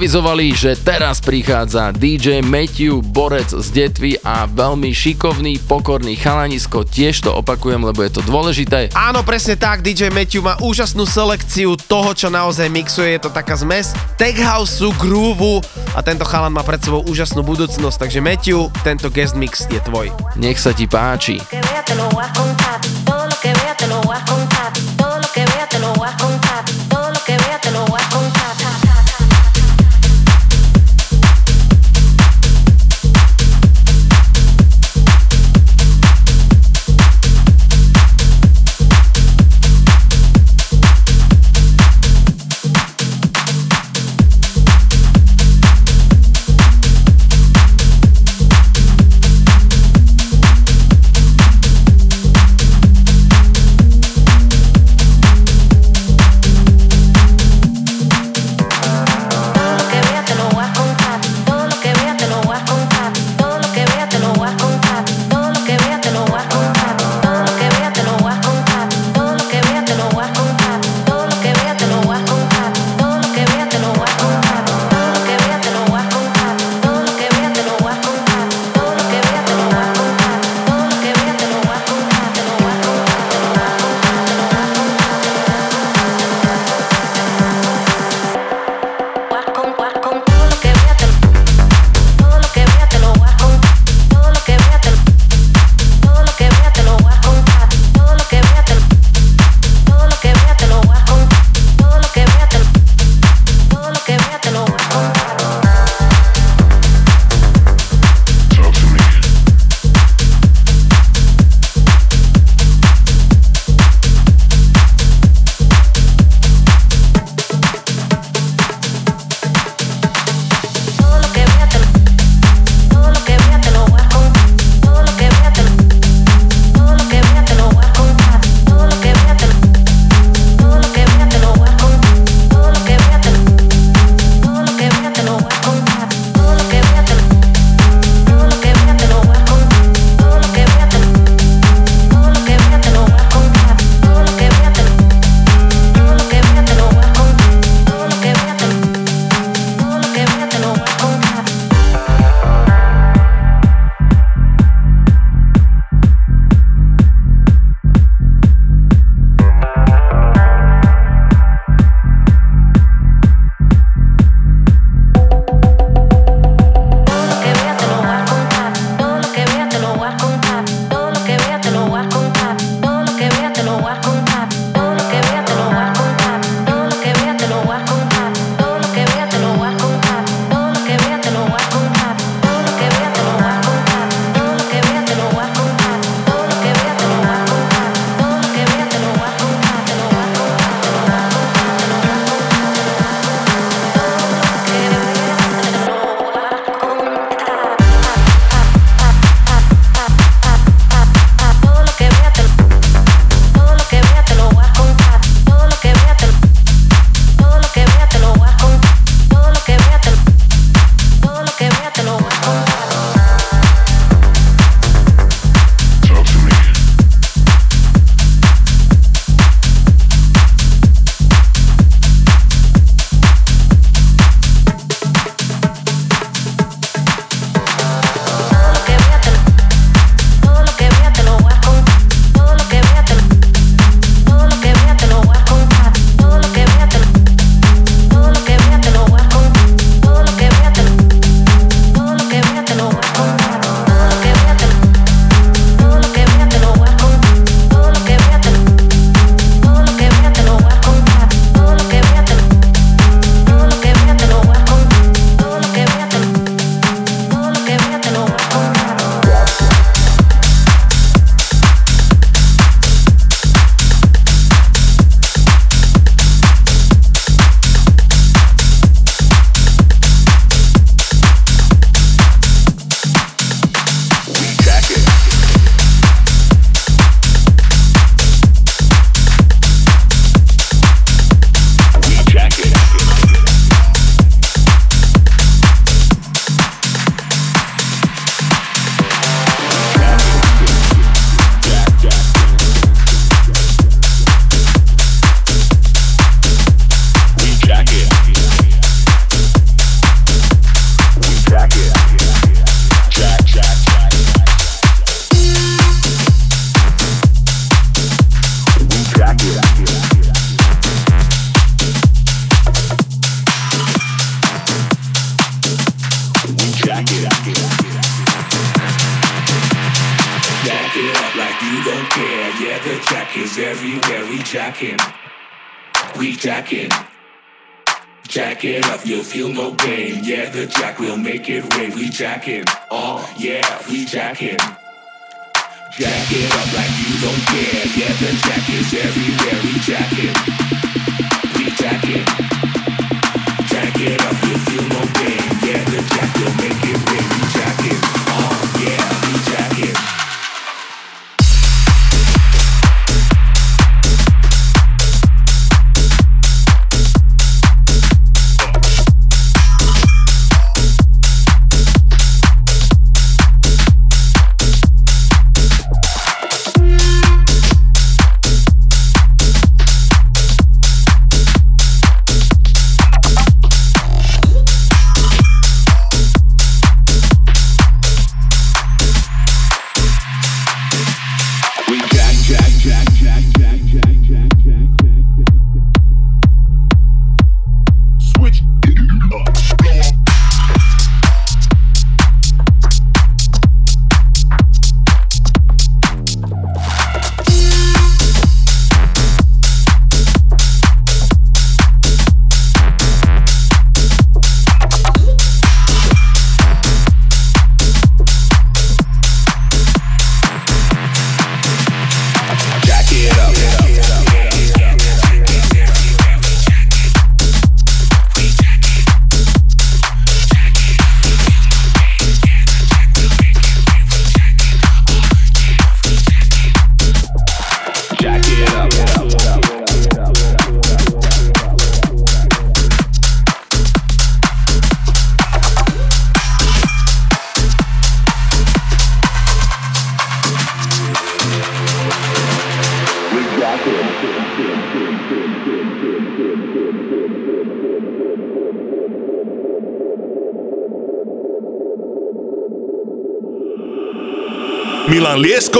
Avizovali, že teraz prichádza DJ Matthew Borec z Detvy a veľmi šikovný, pokorný chalanisko. Tiež to opakujem, lebo je to dôležité. Áno, presne tak, DJ Matthew má úžasnú selekciu toho, čo naozaj mixuje, je to taká zmes tech houseu, grooveu a tento chalan má pred sebou úžasnú budúcnosť, takže Matthew, tento guest mix je tvoj. Nech sa ti páči. Todo lo que vea te lo voy a contar.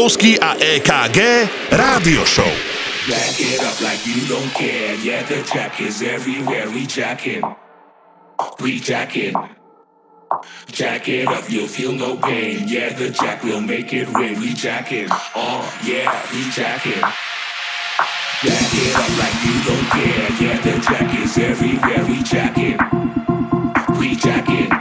Milan a EKG Rádio Show. Jack it up like you don't care. Yeah, the jack is everywhere. We jacking. We jacking. Jack it up, you'll feel no pain. Yeah, the jack will make it rain. We jacking. Oh, yeah, we jacking. Jack it up like you don't care. Yeah, the jack is everywhere. We jacking. We. Jack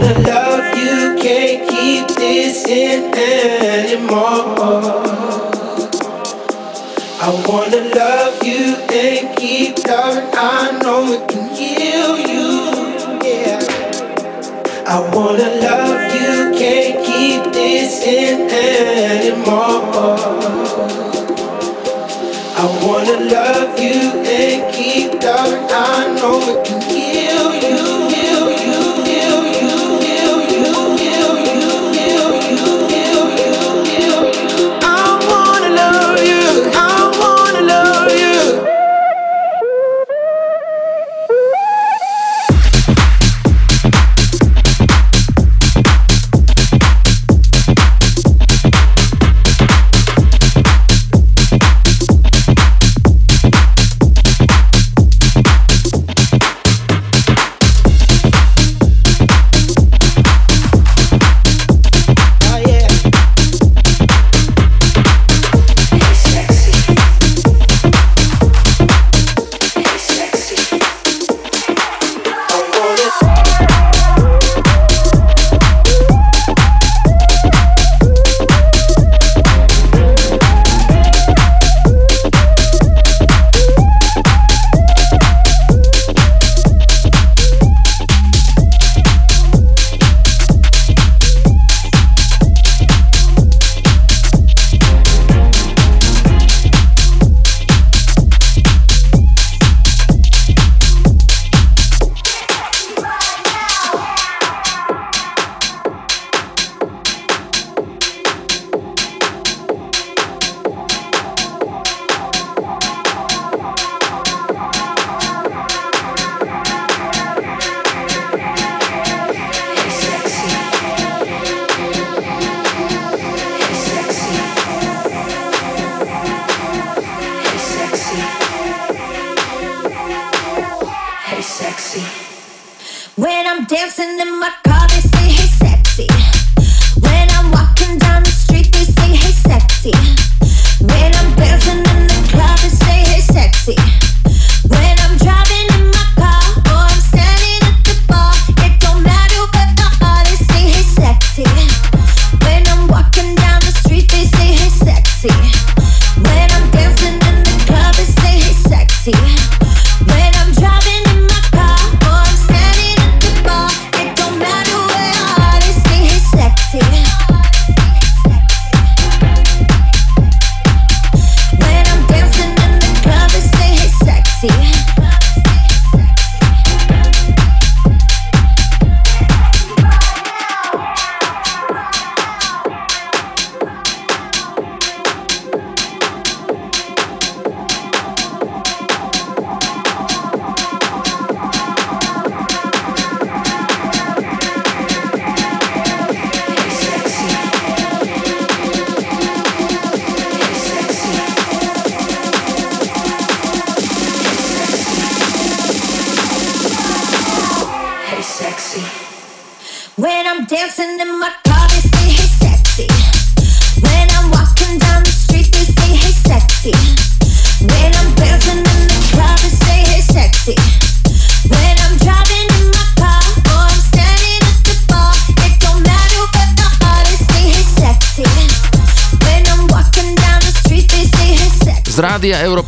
wanna love you, can't keep this in anymore. I wanna love you and keep loving. I know it can heal you. Yeah. I wanna love you, can't keep this in anymore. I wanna love you and keep loving. I know it can heal you.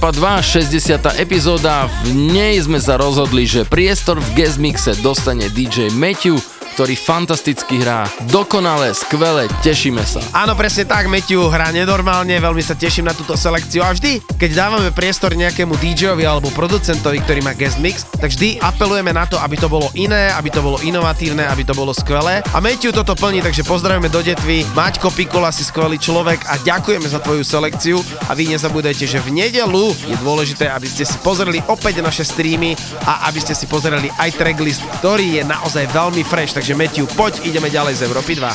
Európa 2, 60. epizóda. V nej sme sa rozhodli, že priestor v guest mixe dostane DJ Matthew, ktorý fantasticky hrá. Dokonale, skvele, tešíme sa. Áno, presne tak, Matthew hrá nenormálne, veľmi sa teším na túto selekciu a vždy, keď dávame priestor nejakému DJovi alebo producentovi, ktorý má guest mix, tak vždy apelujeme na to, aby to bolo iné, aby to bolo inovatívne, aby to bolo skvelé. A Matthew toto plní, takže pozdravujeme do detvy. Maťko Pikola si skvelý človek a ďakujeme za tvoju selekciu a vy nezabudajte, že v nedelu je dôležité, aby ste si pozreli opäť naše streamy a aby ste si pozreli aj tracklist, ktorý je naozaj veľmi fresh. Takže Matthew, poď, ideme ďalej z Európy 2.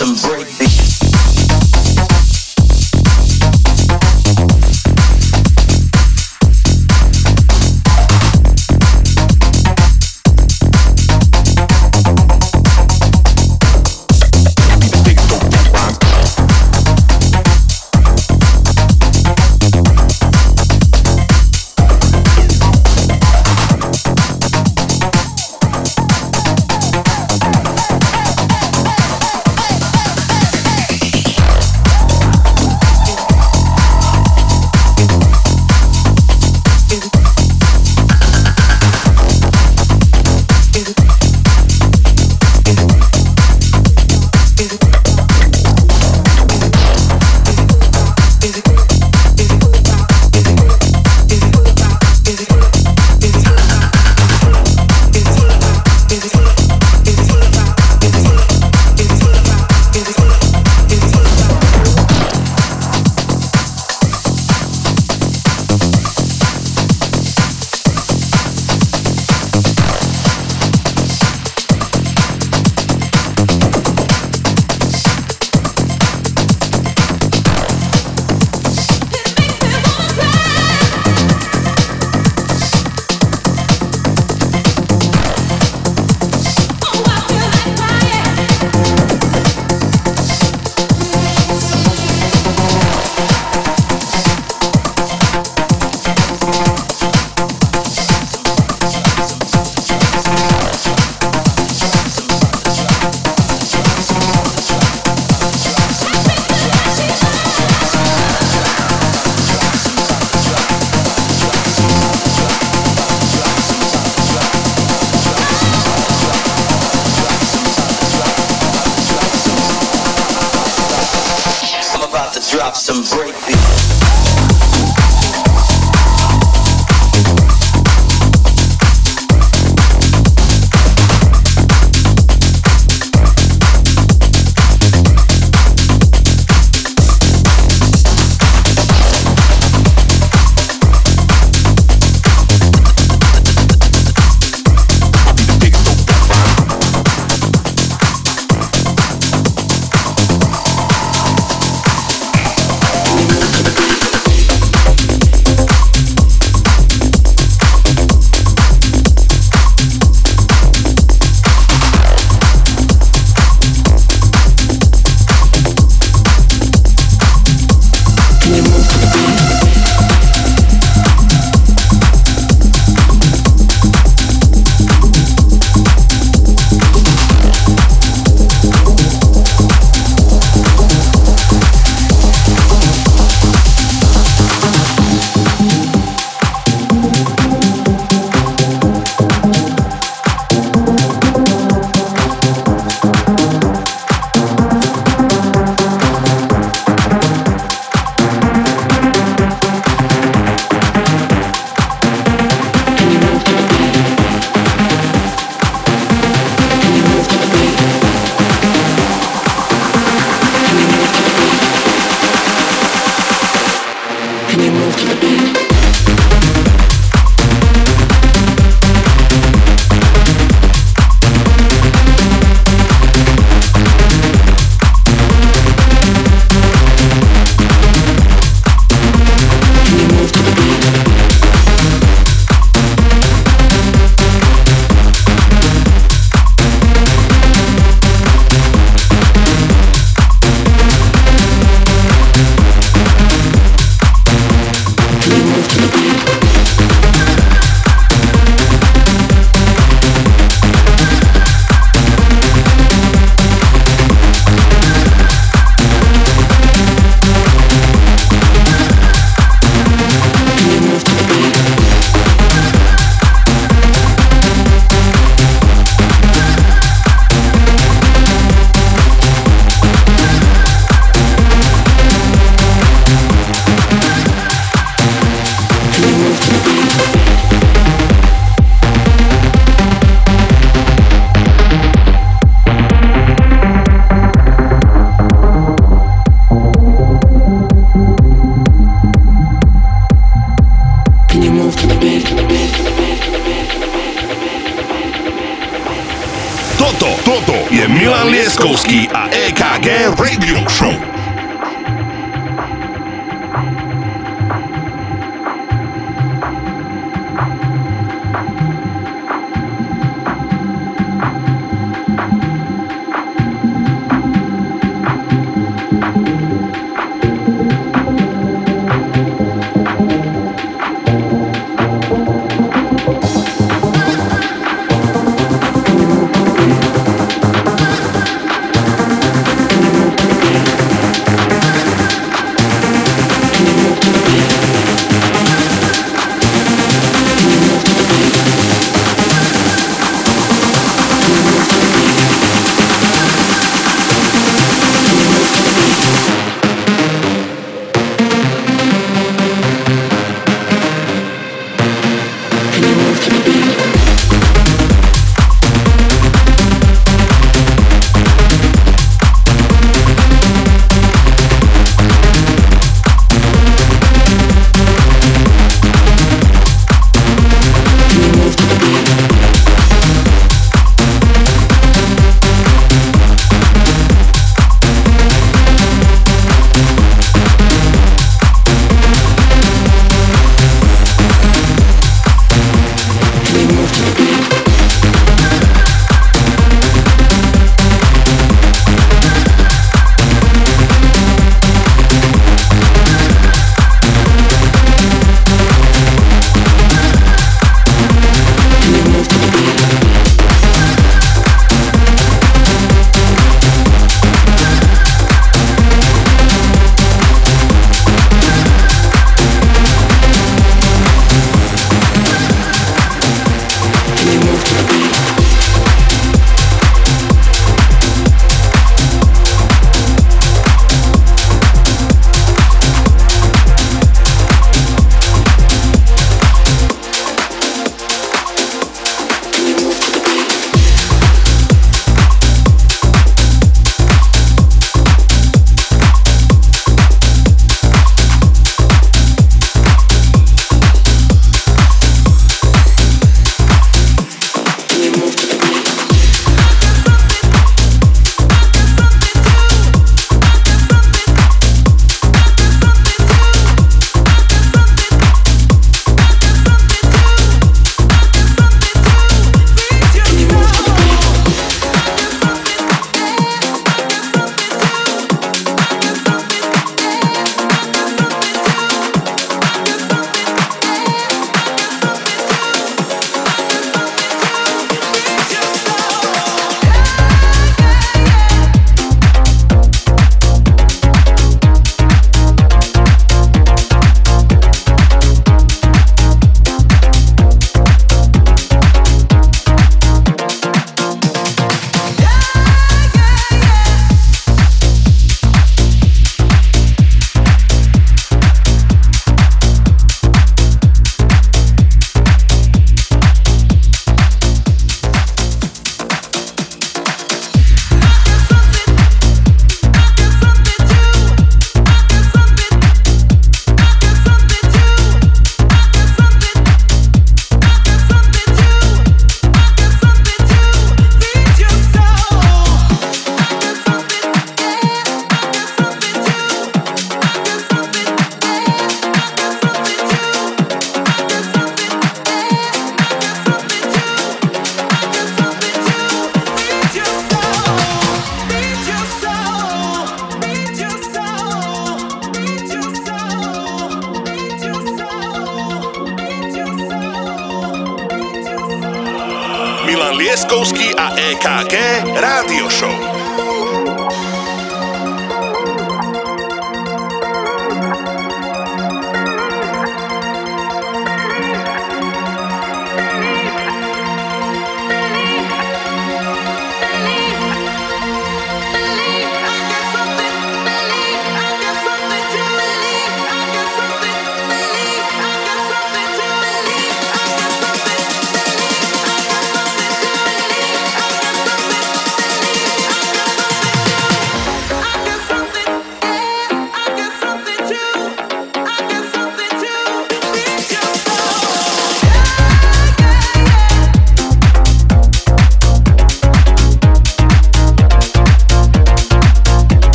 some break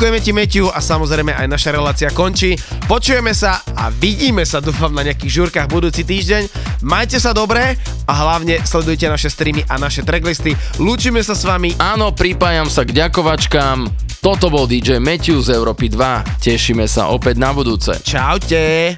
Ďakujeme ti, Meťu, a samozrejme aj naša relácia končí. Počujeme sa a vidíme sa, dúfam, na nejakých žurkách budúci týždeň. Majte sa dobre a hlavne sledujte naše streamy a naše tracklisty. Lúčime sa s vami. Áno, pripájam sa k ďakovačkám. Toto bol DJ Matthew z Európy 2. Tešíme sa opäť na budúce. Čaute.